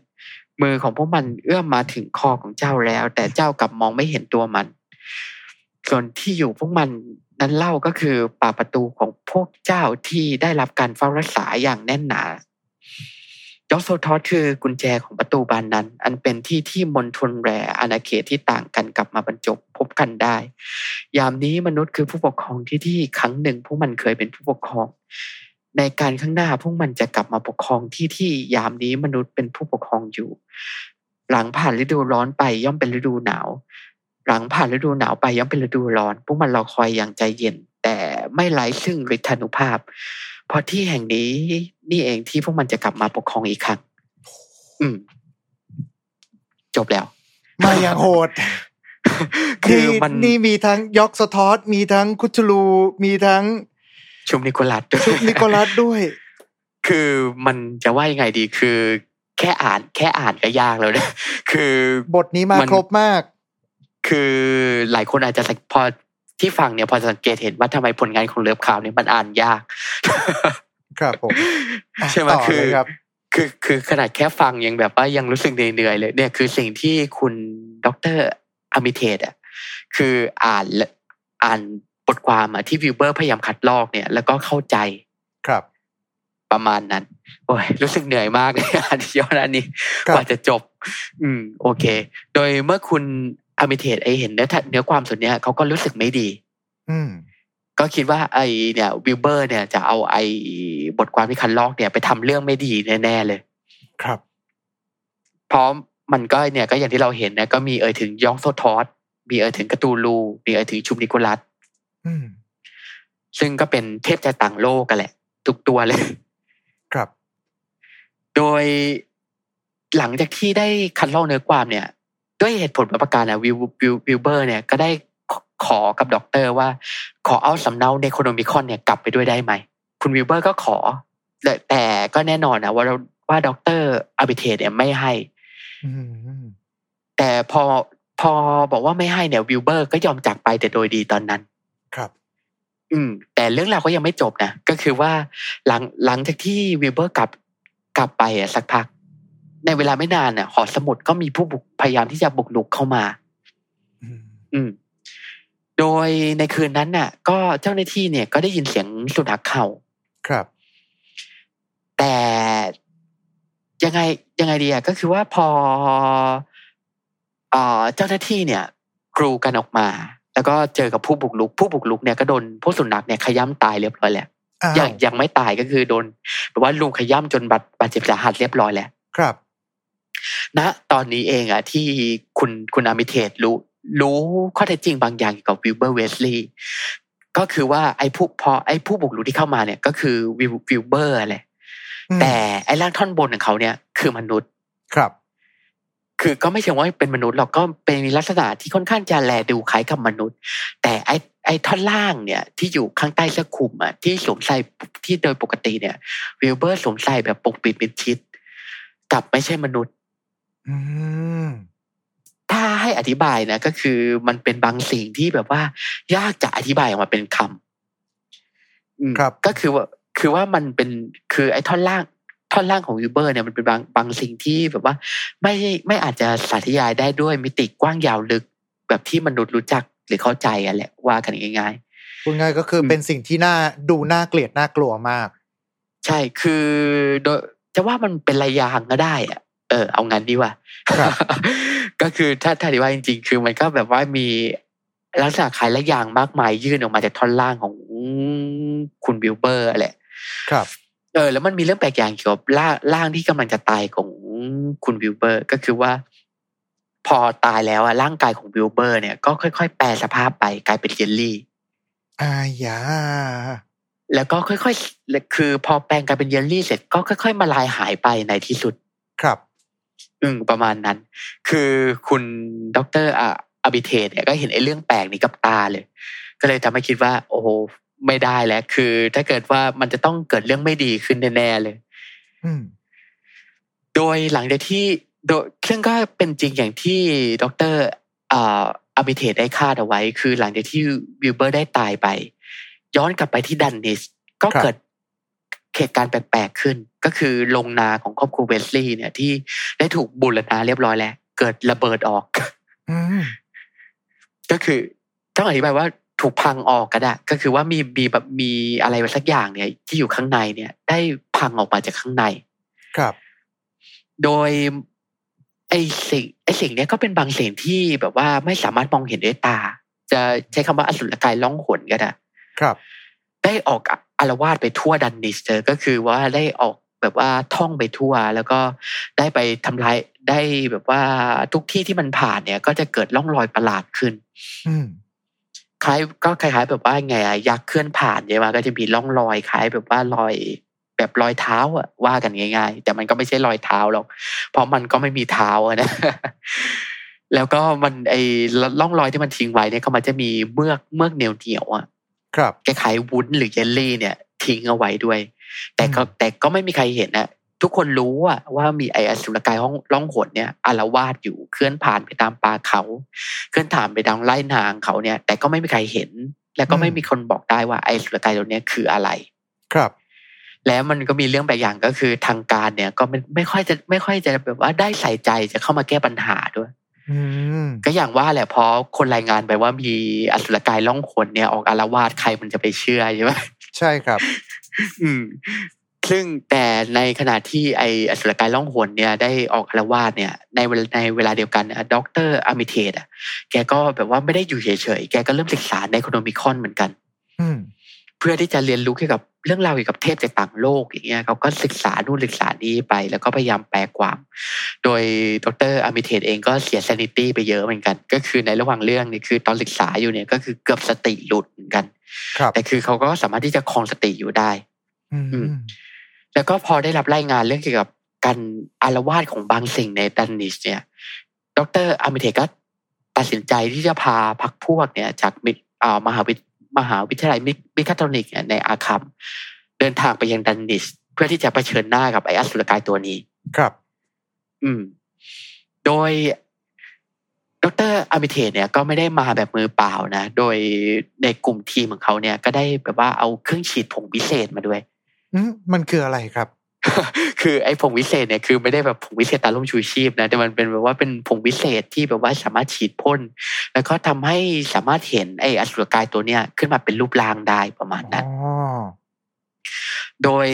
มือของพวกมันเอื้อมมาถึงคอของเจ้าแล้ว แต่เจ้ากลับมองไม่เห็นตัวมัน ส่วนที่อยู่พวกมันนั้นเล่าก็คือปากประตูของพวกเจ้าที่ได้รับการเฝ้ารักษาอย่างแน่นหนายอสโซทอสคือกุญแจของประตูบานนั้น อันเป็นที่ที่มณฑลแรอาณาเขตที่ต่างกันกลับมาบรรจบพบกันได้ ยามนี้มนุษย์คือผู้ปกครองที่ที่ครั้งหนึ่งพวกมันเคยเป็นผู้ปกครอง ในการข้างหน้าพวกมันจะกลับมาปกครองที่ที่ยามนี้มนุษย์เป็นผู้ปกครองอยู่ หลังผ่านฤดูร้อนไปย่อมเป็นฤดูหนาว หลังผ่านฤดูหนาวไปย่อมเป็นฤดูร้อน พวกมันรอคอยอย่างใจเย็น แต่ไม่ไร้ซึ่งฤทธานุภาพ เพราะที่แห่งนี้นี่เองที่พวกมันจะกลับมาปกครองอีกครั้ง อืม จบแล้ว มาอย่างโหดคือนี่มันนี่มีทั้งยอกสะทอสมีทั้งคุชลูมีทั้ง ชุมนิโคลัสด้วยชุบนิโคลัสด้วย คือมันจะว่ายังไงดีคือ แค่อ่านแค่อ่านก็ยากแล้วเนี่ยคือบทนี้มามันครบมาก คือหลายคนอาจจะสังพอที่ฟังเนี่ยพอสังเกตเห็นว่าทำไมผลงานของเลิฟคาวเนี่ยมันอ่านยาก ครับผมอะใช่ไหมต่อคือเลยครับคือคือขนาดแค่ฟังยังแบบว่ายังรู้สึกเหนื่อยๆเลย เนี่ยคือสิ่งที่คุณดรอมิเทตอะคืออ่านและอ่านบ ทความอะที่วิวเบอร์พยายามคัดลอกเนี่ย แล้วก็เข้าใจครับ ประมาณนั้นโอ้ยรู้สึกเหนื่อยมากเลยอ่านย้อนอันนี้ครับกว่าจะจบ อืม โอเค โดยเมื่อคุณอมิเทตไอเห็นเนื้อเนื้อความส่วนเนี้ยเขาก็รู้สึกไม่ดี อืมก็คิดว่าไอเนี่ยวิลเบอร์ เนี่ยจะเอาไอบทความที่คันลอกเนี่ยไปทำเรื่องไม่ดีแน่ๆเลย ครับเพราะมันก็เนี่ยก็อย่างที่เราเห็นนะก็มีเอ่ยถึงยองโซทอสมีเอ่ยถึงกระตูลู มีเอ่ยถึงชุมนิโคลัสอืม ซึ่งก็เป็นเทพจากต่างโลกกันแหละ ทุกตัวเลย ครับ โดยหลังจากที่ได้คัดลอกเนื้อความเนี่ย ด้วยเหตุผลประการนะวิววิลวิลเบอร์ เนี่ยก็ได้ขอขอกับด็อกเตอร์ว่า ขอเอาสำเนาเนโครโนมิคอนเนี่ยกลับไปด้วยได้ไหม คุณวิลเบอร์ก็ขอ แต่แต่ก็แน่นอนนะว่าเราว่าด็อกเตอร์อาร์มิเทจเนี่ยไม่ให้อืมแต่พอพอบอกว่าไม่ให้เนี่ยวิลเบอร์ก็ยอมจากไปแต่โดยดีตอนนั้น ครับ อืม แต่เรื่องราวก็ยังไม่จบนะก็คือว่าหลังหลังจากที่วิลเบอร์กลับกลับไปอะสักพัก ในเวลาไม่นานน่ะหอสมุดก็มีผู้บุกพยายามที่จะบุกลุกเข้ามาอืมอืม โดยในคืนนั้นน่ะ ก็เจ้าหน้าที่เนี่ย ก็ได้ยินเสียงสุนัขเห่าครับ แต่ยังไงยังไงดีอะก็คือว่าพอเอ่อเจ้าหน้าที่เนี่ยกรูกันออกมา แล้วก็เจอกับผู้บุกลุก ผู้บุกลุกเนี่ยก็โดนผู้สุนัขเนี่ยขย้ำตายเรียบร้อยแล้วอ้าวยังยังไม่ตายก็คือโดนแบบว่ารุมขย้ำจนบาดบาดเจ็บสาหัสเรียบร้อยแล้วครับณตอนนี้เองอะที่คุณคุณอาร์มิเทจรู้ รู้ข้อเท็จจริงบางอย่างเกี่ยวกับวิลเบอร์เวสลีย์ก็คือว่าไอ้ผู้พอไอ้ผู้บุกรุกที่เข้ามาเนี่ย ก็คือวิลวิลเบอร์แหละอืมแต่ไอ้ร่างท่อนบนของเขาเนี่ย คือมนุษย์ครับ คือก็ไม่เชิงว่าเป็นมนุษย์หรอกก็เป็นมีลักษณะที่ค่อนข้างจะแลดูคล้ายกับมนุษย์ แต่ไอ้ไอ้ท่อนล่างเนี่ยที่อยู่ข้างใต้เสื้อคลุมอะที่สวมใส่ที่โดยปกติเนี่ยวิลเบอร์สวมใส่แบบปกปิดมิดชิดกลับไม่ใช่มนุษย์อืมถ้าให้อธิบายนะก็คือมันเป็นบางสิ่งที่แบบว่า ยากจะอธิบายออกมาเป็นคำอืมครับ ก็คือว่าคือว่ามันเป็นคือไอ้ท่อนล่าง ท่อนล่างของยูเบอร์เนี่ยมันเป็นบางบางสิ่งที่แบบว่า ไม่ไม่อาจจะสาธยายได้ด้วยมิติกว้างยาวลึก แบบที่มนุษย์รู้จักหรือเข้าใจอะแหละว่ากันง่ายพูดง่ายก็คืออมเป็นสิ่งที่น่าดูน่าเกลียดน่ากลัวมากๆใช่คือโดยจะว่ามันเป็นระยางก็ได้อะเออเอางั้นดีกว่าครับก็คือถ้าถ้าที่ว่าจริง ๆ คือมันก็แบบว่ามีลักษณะคล้ายระยางมากมายยื่นออกมาจากท่อนล่างของคุณบิลเบอร์แหละ ครับ เออแล้วมันมีเรื่องแปลกอย่างเกี่ยวกับร่างร่างที่กำลังจะตายของคุณวิลเบอร์ ก็คือว่า พอตายแล้วอะร่างกายของวิลเบอร์เนี่ยก็ค่อยๆ แปรสภาพไปกลายเป็นเยลลี่อายาแล้วก็ค่อยๆและคือ พอแปลงกลายเป็นเยลลี่เสร็จก็ค่อย ๆ มลายหายไปในที่สุด ครับ อืมประมาณนั้น คือคุณด็อกเตอร์อะอาร์มิเทจเนี่ยก็เห็นไอ้เรื่องแปลกนี้กับตาเลย ก็เลยทำให้คิดว่า โอ้โห ไม่ได้แล้วคือ ถ้าเกิดว่ามันจะต้องเกิดเรื่องไม่ดีขึ้นแน่ๆเลยอืมโดยหลังจากที่โดยซึ่งก็เป็นจริงอย่างที่ดร.อ่าอาร์มิเทจได้คาดเอาไว้ คือหลังจากที่วิลเบอร์ได้ตายไป ย้อนกลับไปที่ดันวิชก็ครับเกิดเหตุการณ์แปลกๆขึ้น ก็คือโรงนาของครอบครัวเวสลีย์เนี่ยที่ได้ถูกบูรณะเรียบร้อยแล้ว เกิดระเบิดออกอืมก็คือต้องอธิบายว่า ถูกพังออกก็ได้ก็คือว่ามีมีแบบมีอะไรสักอย่างเนี่ย ที่อยู่ข้างในเนี่ย ได้พังออกมาจากข้างใน ครับ โดย ไอ้สิ่งไอ้สิ่งเนี้ยก็เป็นบางสิ่งที่แบบว่าไม่สามารถมองเห็นด้วยตา จะใช้คำว่าอสุรกายล่องหนก็ได้ครับ ได้ออกอารวาสไปทั่วดันนิสเตอร์ก็คือว่าได้ออกแบบว่าท่องไปทั่ว แล้วก็ได้ไปทำลายได้แบบว่าทุกที่ที่มันผ่านเนี่ย ก็จะเกิดร่องรอยประหลาดขึ้น อืม คล้ายก็คล้ายๆ แบบว่าไงอะยักษ์เคลื่อนผ่านใช่ไหมก็จะมีร่องรอยคล้ายแบบว่ารอยแบบรอยเท้าอะว่ากันง่าย ๆ แต่มันก็ไม่ใช่รอยเท้าหรอกเพราะมันก็ไม่มีเท้าอะนะแล้วก็มันไอ้ร่องรอยที่มันทิ้งไว้เนี่ยก็มันจะมีเมือกเมือกเหนียวเหนียวๆอะครับคล้ายๆวุ้นหรือเยลลี่เนี่ย ทิ้งเอาไว้ด้วย แต่ก็อืมแต่ก็ไม่มีใครเห็นนะ ทุกคนรู้อะว่ามีไอ้อสุรกายห้องล่องหนเนี่ยอารวาสอยู่เคลื่อนผ่านไปตามป่าเขา เคลื่อนผ่านไปทางไร่นางเขาเนี่ย แต่ก็ไม่มีใครเห็น แล้วก็ไม่มีคนบอกได้ว่าไอ้อสุรกายตัวเนี้ยคืออะไร ครับ แล้วมันก็มีเรื่องแปลกอย่างก็คือทางการเนี่ย ก็ไม่ไม่ค่อยจะไม่ค่อยจะแบบว่าได้ใส่ใจจะเข้ามาแก้ปัญหาด้วยอืมก็อย่างว่าแหละเพราะคนรายงานไปว่ามีอสุรกายล่องขนเนี่ยออกอารวาสใครมันจะไปเชื่อใช่ไหมใช่ครับ อืม ซึ่งแต่ในขณะที่ไออสุรกายล่องหนเนี่ยได้ออกอารวาสเนี่ยในเวลาในเวลาเดียวกันด็อกเตอร์อาร์มิเทจอะแกก็แบบว่าไม่ได้อยู่เฉยๆ แกก็เริ่มศึกษาเนโครโนมิคอนเหมือนกันอืมเพื่อที่จะเรียนรู้เกี่ยวกับเรื่องราวเกี่ยวกับเทพจากต่างโลกอย่างเงี้ยเขาก็ศึกษานู่นศึกษานี้ไป แล้วก็พยายามแปลความ โดยดร.อาร์มิเทจเองก็เสีย sanity ไปเยอะเหมือนกัน ก็คือในระหว่างเรื่องนี่คือตอนศึกษาอยู่เนี่ยก็คือเกือบสติหลุดเหมือนกันครับแต่คือเขาก็สามารถที่จะครองสติอยู่ได้ อืมอืม แล้วก็พอได้รับรายงานเรื่องเกี่ยวกับการอารวาสของบางสิ่งในดันวิชเนี่ย ดร.อาร์มิเทจก็ตัดสินใจที่จะพาพรรคพวกเนี่ย จากมิอ่ามหาวิทมหาวิทยาลัยมิมิสคาทอนิกเนี่ยในอาร์คัมเดินทางไปยังดันวิชเพื่อที่จะเผชิญหน้ากับไออสุรกายตัวนี้ ครับ อืม โดยดร.อาร์มิเทจเนี่ยก็ไม่ได้มาแบบมือเปล่านะ โดยในกลุ่มทีมของเขาเนี่ย ก็ได้แบบว่าเอาเครื่องฉีดผงพิเศษมาด้วยอื มมันคืออะไรครับ คือไอ้ผงวิเศษเนี่ยคือไม่ได้แบบผงวิเศษตาล่มชูชีพนะแต่มันเป็นแบบว่าเป็นผงวิเศษที่แบบว่าสามารถฉีดพ่นแล้วก็ทำให้สามารถเห็นไอ้อสุรกายตัวเนี้ยขึ้นมาเป็นรูปร่างได้ประมาณนั้นอ๋อโดย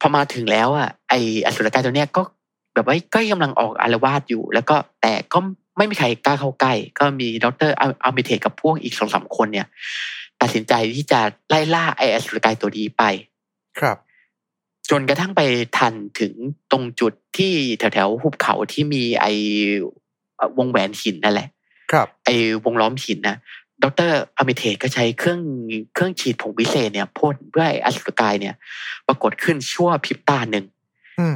พอมาถึงแล้วอะไอ้อสุรกายตัวเนี้ยก็แบบว่าก็กำลังออกอารวาสอยู่ แล้วก็แต่ก็ไม่มีใครกล้าเข้าใกล้ ก็มีดรอามิเทตกับพวกอีกสองสามคนเนี่ย ตัดสินใจที่จะไล่ล่าไอ้อสุรกายตัวนี้ไป ครับ จนกระทั่งไปทันถึงตรงจุดที่แถวๆหุบเขาที่มีไอเอ่อวงแหวนหินนั่นแหละ ครับ ไอวงล้อมหินนะดรอมิเทตก็ใช้เครื่องเครื่องฉีดผงพิเศษเนี่ยพ่นเพื่อให้อสุรกายเนี่ย ปรากฏขึ้นชั่วพริบตาหนึ่งอืม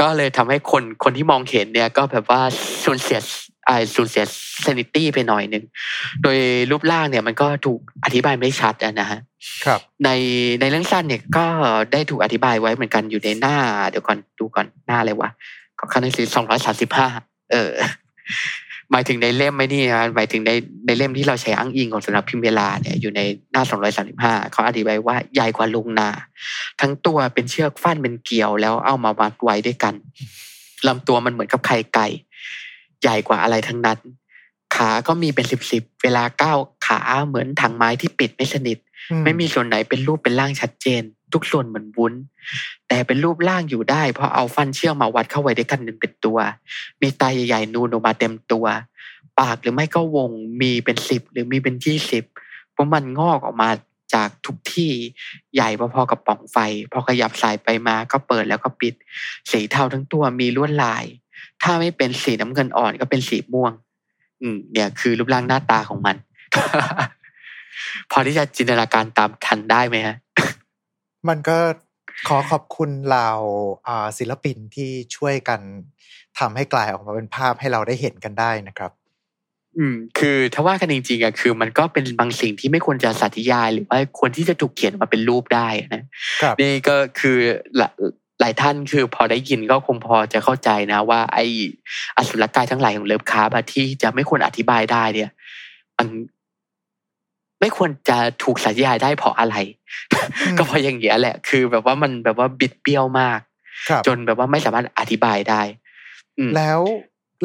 ก็เลยทำให้คนคนที่มองเห็นเนี่ย ก็แบบว่าสูญเสียไอ สูญเสียเซนิตี้ไปหน่อยหนึ่ง โดยรูปร่างเนี่ยมันก็ถูกอธิบายไม่ชัดอะนะฮะครับ ในในเรื่องสั้นเนี่ยก็ได้ถูกอธิบายไว้เหมือนกันอยู่ในหน้า เดี๋ยวก่อนดูก่อนหน้าอะไรวะก็ขั้นหนังสือสองร้อยสามสิบห้าเออ หมายถึงในเล่มไม่นี่นะหมายถึงในในเล่มที่เราใช้อ้างอิงของสำนักพิมพ์เวลาเนี่ยอยู่ในหน้าสองร้อยสามสิบห้าเขาอธิบายว่าใหญ่กว่าลุงนา ทั้งตัวเป็นเชือกฟันเป็นเกลียวแล้วเอามามัดไว้ด้วยกันลำตัวมันเหมือนกับไข่ไก่ ใหญ่กว่าอะไรทั้งนั้น ขาก็มีเป็นสิบสิบเวลาก้าวขาเหมือนถังไม้ที่ปิดไม่สนิทอืไม่มีส่วนไหนเป็นรูปเป็นร่างชัดเจน ทุกส่วนเหมือนวุ้น แต่เป็นรูปร่างอยู่ได้ เพราะเอาฟันเชือกมาวัดเข้าไว้ด้วยกันหนึ่งเป็นตัว มีตาใหญ่ๆนูนออกมาเต็มตัว ปากหรือไม่ก็วงมีเป็นสิบหรือมีเป็นยี่สิบเพราะมันงอกออกมาจากทุกที่ใหญ่พอๆกับปล่องไฟ พอขยับสายไปมาก็เปิดแล้วก็ปิด สีเทาทั้งตัวมีลวดลาย ถ้าไม่เป็นสีน้ำเงินอ่อนก็เป็นสีม่วง อืมเนี่ยคือรูปร่างหน้าตาของมัน พอที่จะจินตนาการตามทันได้ไหมฮะ มันก็ขอขอบคุณเหล่าอ่าศิลปินที่ช่วยกันทำให้กลายออกมาเป็นภาพให้เราได้เห็นกันได้นะครับ อืม คือถ้าว่ากันจริงๆอะคือ มันก็เป็นบางสิ่งที่ไม่ควรจะสาธยาย หรือว่าควรที่จะถูกเขียนออกมาเป็นรูปได้นะครับนี่ก็คือ หลายหลายท่านคือพอได้ยินก็คงพอจะเข้าใจนะ ว่า ไอ้อสุรกายทั้งหลายของเลิฟคาร์บอะที่จะไม่ควรอธิบายได้เนี่ย มันไม่ควรจะถูกสาธยายได้เพราะอะไรอืมก็เพราะอย่างเงี้ยแหละ คือ แบบว่ามันแบบว่าบิดเบี้ยวมากครับจนแบบว่าไม่สามารถอธิบายได้อืมแล้ว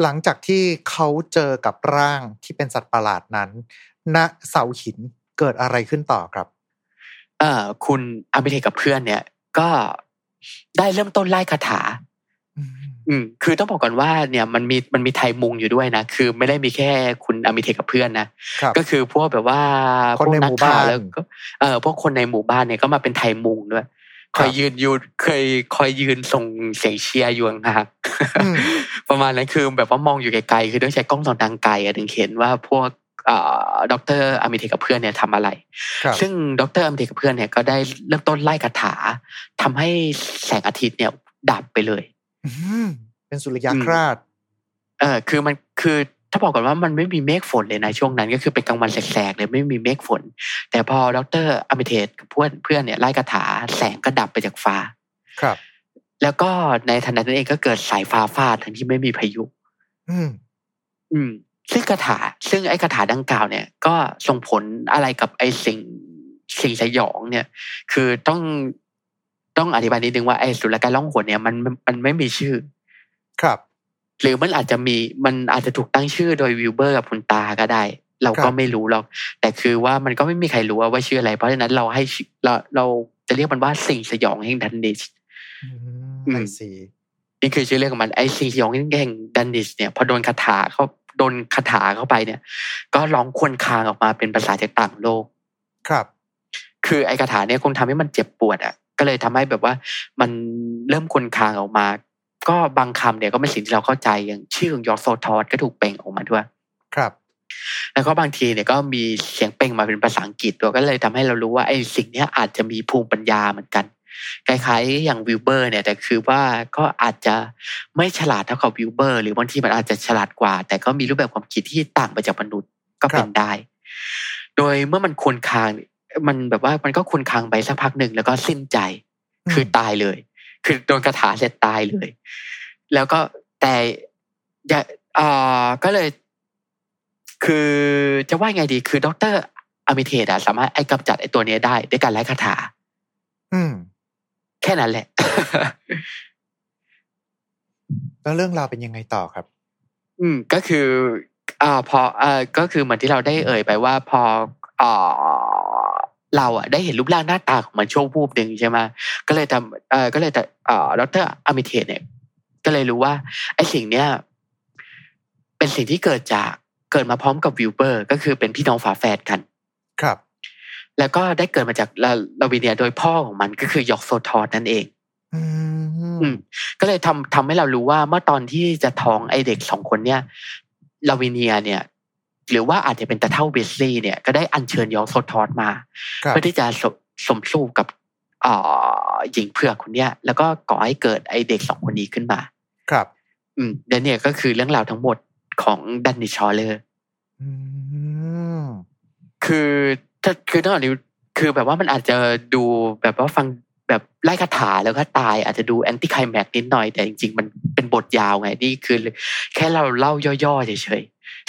หลังจากที่เขาเจอกับร่างที่เป็นสัตว์ประหลาดนั้น ณเสาหินเกิดอะไรขึ้นต่อครับ เอ่อคุณอามิเทกับเพื่อนเนี่ย ก็ ได้เริ่มต้นไล่คาถาอืมอืมคือต้องบอกก่อนว่าเนี่ยมันมีมันมีไทยมุงอยู่ด้วยนะ คือไม่ได้มีแค่คุณอามิเทกับเพื่อนนะครับก็คือพวกแบบว่าคนในพวกกหมู่บ้านข่วแล้วก็เออพวกคนในหมู่บ้านเนี่ยก็มาเป็นไทยมุงด้วยคอยยืนอยู่เคยคอยยืนส่งเสียงเชียร์อยู่ห่างอืมๆประมาณนั้นคือแบบว่ามองอยู่ไกลๆคือต้องใช้กล้องส่องทางไกลอะถึงเห็นว่าพวก เอ่อดรอามิเทกับเพื่อนเนี่ยทำอะไรครับซึ่งดรอามิเทกับเพื่อนเนี่ยก็ได้เริ่มต้นไล่คาถาทำให้แสงอาทิตย์เนี่ยดับไปเลยอืมเป็นสุริยคราชเออคือมันคือถ้าบอกก่อนว่ามันไม่มีเมฆฝนเลยนะช่วงนั้น ก็คือเป็นกลางวันแสกๆเลยไม่มีเมฆฝน แต่พอดรอมิเทตกับเพื่อนเพื่อนเนี่ยไล่คาถาแสงก็ดับไปจากฟ้า ครับ แล้วก็ในทันใดนั้นเองก็เกิดสายฟ้าฟาดทั้งที่ไม่มีพายุ อืม อืม ซึ่งคาถาซึ่งไอ้คาถาดังกล่าวเนี่ย ก็ส่งผลอะไรกับไอ้สิ่งสิ่งสยองเนี่ย คือต้องต้องอธิบายนิดนึงว่าไออสุรกายล่องหนเนี่ยมันมันมันไม่มีชื่อ ครับ หรือมันอาจจะมีมันอาจจะถูกตั้งชื่อโดยวิลเบอร์กับคุณตาก็ได้ เราก็ ครับไม่รู้หรอก แต่คือว่ามันก็ไม่มีใครรู้ว่าว่าชื่ออะไร เพราะฉะนั้นเราให้ชื่อเราเราจะเรียกมันว่าสิ่งสยองแห่งดันวิชอืมม I see นี่คือชื่อเรียกของมันไอ้สิ่งสยองแห่งดันวิชเนี่ยพอโดนคาถาเขาโดนคาถาเข้าไปเนี่ย ก็ร้องครวญครางออกมาเป็นภาษาจากต่างโลก ครับ คือไอ้คาถาเนี่ยคงทำให้มันเจ็บปวดอะ ก็เลยทำให้แบบว่ามันเริ่มครวญครางออกมา ก็บางคำเนี่ยก็เป็นสิ่งที่เราเข้าใจอย่างชื่อของยอกโซทอสก็ถูกเปล่งออกมาด้วย ครับ แล้วก็บางทีเนี่ยก็มีเสียงเปล่งมาเป็นภาษาอังกฤษด้วยก็เลยทำให้เรารู้ว่าไอ้สิ่งเนี้ยอาจจะมีภูมิปัญญาเหมือนกัน คล้ายๆอย่างวิลเบอร์เนี่ยแต่คือว่าก็อาจจะไม่ฉลาดเท่ากับวิลเบอร์ หรือบางทีมันอาจจะฉลาดกว่า แต่ก็มีรูปแบบความคิดที่ต่างไปจากมนุษย์ก็เป็นได้ โดยเมื่อมันครวญครางมันแบบว่ามันก็ครวญครางไปสักพักหนึ่งแล้วก็สิ้นใจ คือตายเลย คือโดนคาถาเสร็จตายเลย แล้วก็แต่อย่าอ่าก็เลย คือจะว่าไงดีคือด็อกเตอร์อมิเทตอะสามารถไอ้กำจัดไอ้ตัวเนี้ยได้ด้วยการไล่คาถา อืม ค่นั้นแหละ แล้วเรื่องราวเป็นยังไงต่อครับ อืม ก็คืออ่าพอเอ่อก็คือเหมือนที่เราได้เอ่ยไปว่าพออ่าเราอะได้เห็นรูปร่างหน้าตาของมันช่วงวูบหนึ่งใช่ไหมก็เลยทำเอ่อก็เลยแต่อ่าดรอมิเทตเนี่ย ก็เลยรู้ว่าไอ้สิ่งเนี้ยเป็นสิ่งที่เกิดจากเกิดมาพร้อมกับวิลเบอร์ ก็คือเป็นพี่น้องฝาแฝดกันครับ แล้วก็ได้เกิดมาจากลาลาวิเนียโดยพ่อของมันก็คือยอกโซทอสนั่นเองอืมมก็เลยทำทำให้เรารู้ว่าเมื่อตอนที่จะท้องไอเด็กสองคนเนี่ยลาวิเนียเนี่ย หรือว่าอาจจะเป็นตาเฒ่าเวทลีย์เนี่ย ก็ได้อัญเชิญยอกโซทอสมาครับเพื่อที่จะสมสมสู้กับอ่าหญิงเผือกคนเนี้ยแล้วก็ก่อให้เกิดไอเด็กสองคนนี้ขึ้นมา ครับ อืมและเนี่ยก็คือเรื่องราวทั้งหมดของดันนิชอเลอร์อืมคือ ถ้าคือนอกจากนี้คือแบบว่ามันอาจจะดูแบบว่าฟังแบบไล่คาถาแล้วก็ตายอาจจะดูแอนตี้ไคลแม็กนิดหน่อยแต่จริง ๆ มันเป็นบทยาวไงนี่คือ แค่เราเล่าย่อๆเฉย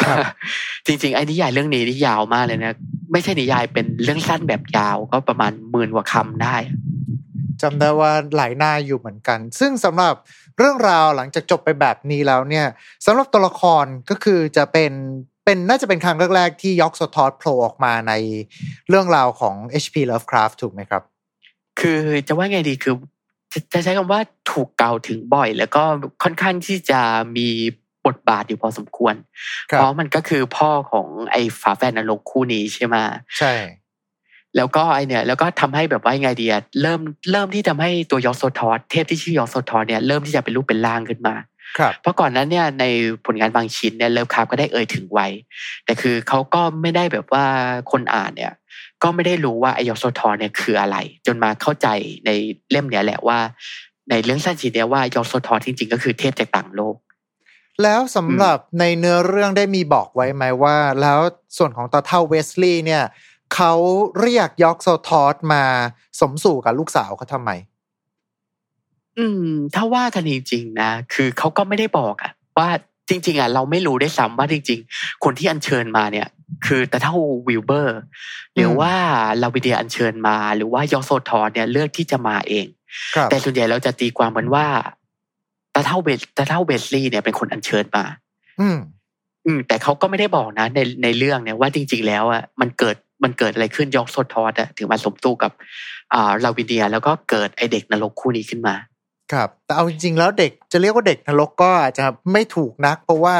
ครับๆจริง ๆ ไอ้นิยายเรื่องนี้นี่ยาวมากเลยนะไม่ใช่นิยายเป็นเรื่องสั้นแบบยาวก็ประมาณหมื่นกว่าคำได้อะจำได้ว่าหลายหน้าอยู่เหมือนกัน ซึ่งสำหรับเรื่องราวหลังจากจบไปแบบนี้แล้วเนี่ยสำหรับตัวละครก็คือจะเป็น เป็นน่าจะเป็นครั้งแรกๆที่ยอกสทอสโผล่ออกมาในเรื่องราวของ H.P. Lovecraft ถูกไหมครับ คือจะว่าไงดีคือจะจะใช้คำว่าถูกเกล่าวถึงบ่อย แล้วก็ค่อนข้างที่จะมีบทบาทอยู่พอสมควรครับเพราะมันก็คือพ่อของไอ้ฝาแฝดนรกคู่นี้ใช่ไหมใช่ แล้วก็ไอเนี่ย แล้วก็ทำให้แบบว่ายังไงดีอะเริ่มเริ่มที่ทำให้ตัวยอกโซทอสเทพที่ชื่อยอกโซทอสเนี่ยเริ่มที่จะเป็นรูปเป็นร่างขึ้นมาครับ เพราะก่อนนั้นเนี่ยในผลงานบางชิ้นเนี่ยเลิฟคราฟก็ได้เอ่ยถึงไว้ แต่คือเขาก็ไม่ได้แบบว่าคนอ่านเนี่ยก็ไม่ได้รู้ว่าไอยอกโซทอสเนี่ยคืออะไร จนมาเข้าใจในเล่มเนี้ยแหละว่า ในเรื่องสั้นชิ้นเนี้ยว่ายอกโซทอสจริง ๆ ก็คือเทพจากต่างโลก แล้วสำหรับในเนื้อเรื่องได้มีบอกไว้ไหมว่า แล้วส่วนของตาเฒ่าเวทลีย์เนี่ยเขาเรียกยอกโซทอสมาสมสู่กับลูกสาวเขาทำไม อืม ถ้าว่ากันจริงๆนะคือเขาก็ไม่ได้บอกอะว่าจริง ๆอะเราไม่รู้ด้วยซ้ำว่าจริง ๆ คนที่อัญเชิญมาเนี่ย คือตาเฒ่าวิลเบอร์ หรือว่าลาวิเนียอัญเชิญมา หรือว่ายอกโซทอสเนี่ยเลือกที่จะมาเองครับแต่ส่วนใหญ่เราจะตีความมันว่าตาเฒ่าเวทตาเฒ่าเวทลีย์เนี่ยเป็นคนอัญเชิญมา อืม อืม แต่เขาก็ไม่ได้บอกนะ ในในเรื่องเนี่ยว่าจริง ๆ แล้วอะมันเกิดมันเกิดอะไรขึ้นยอกโซทอร์อะถึงมาสมสู้กับอ่าลาวิเดีย แล้วก็เกิดไอเด็กนรกคู่นี้ขึ้นมา ครับแต่เอาจริงๆแล้วเด็กจะเรียกว่าเด็กนรกก็อาจจะไม่ถูกนัก เพราะว่า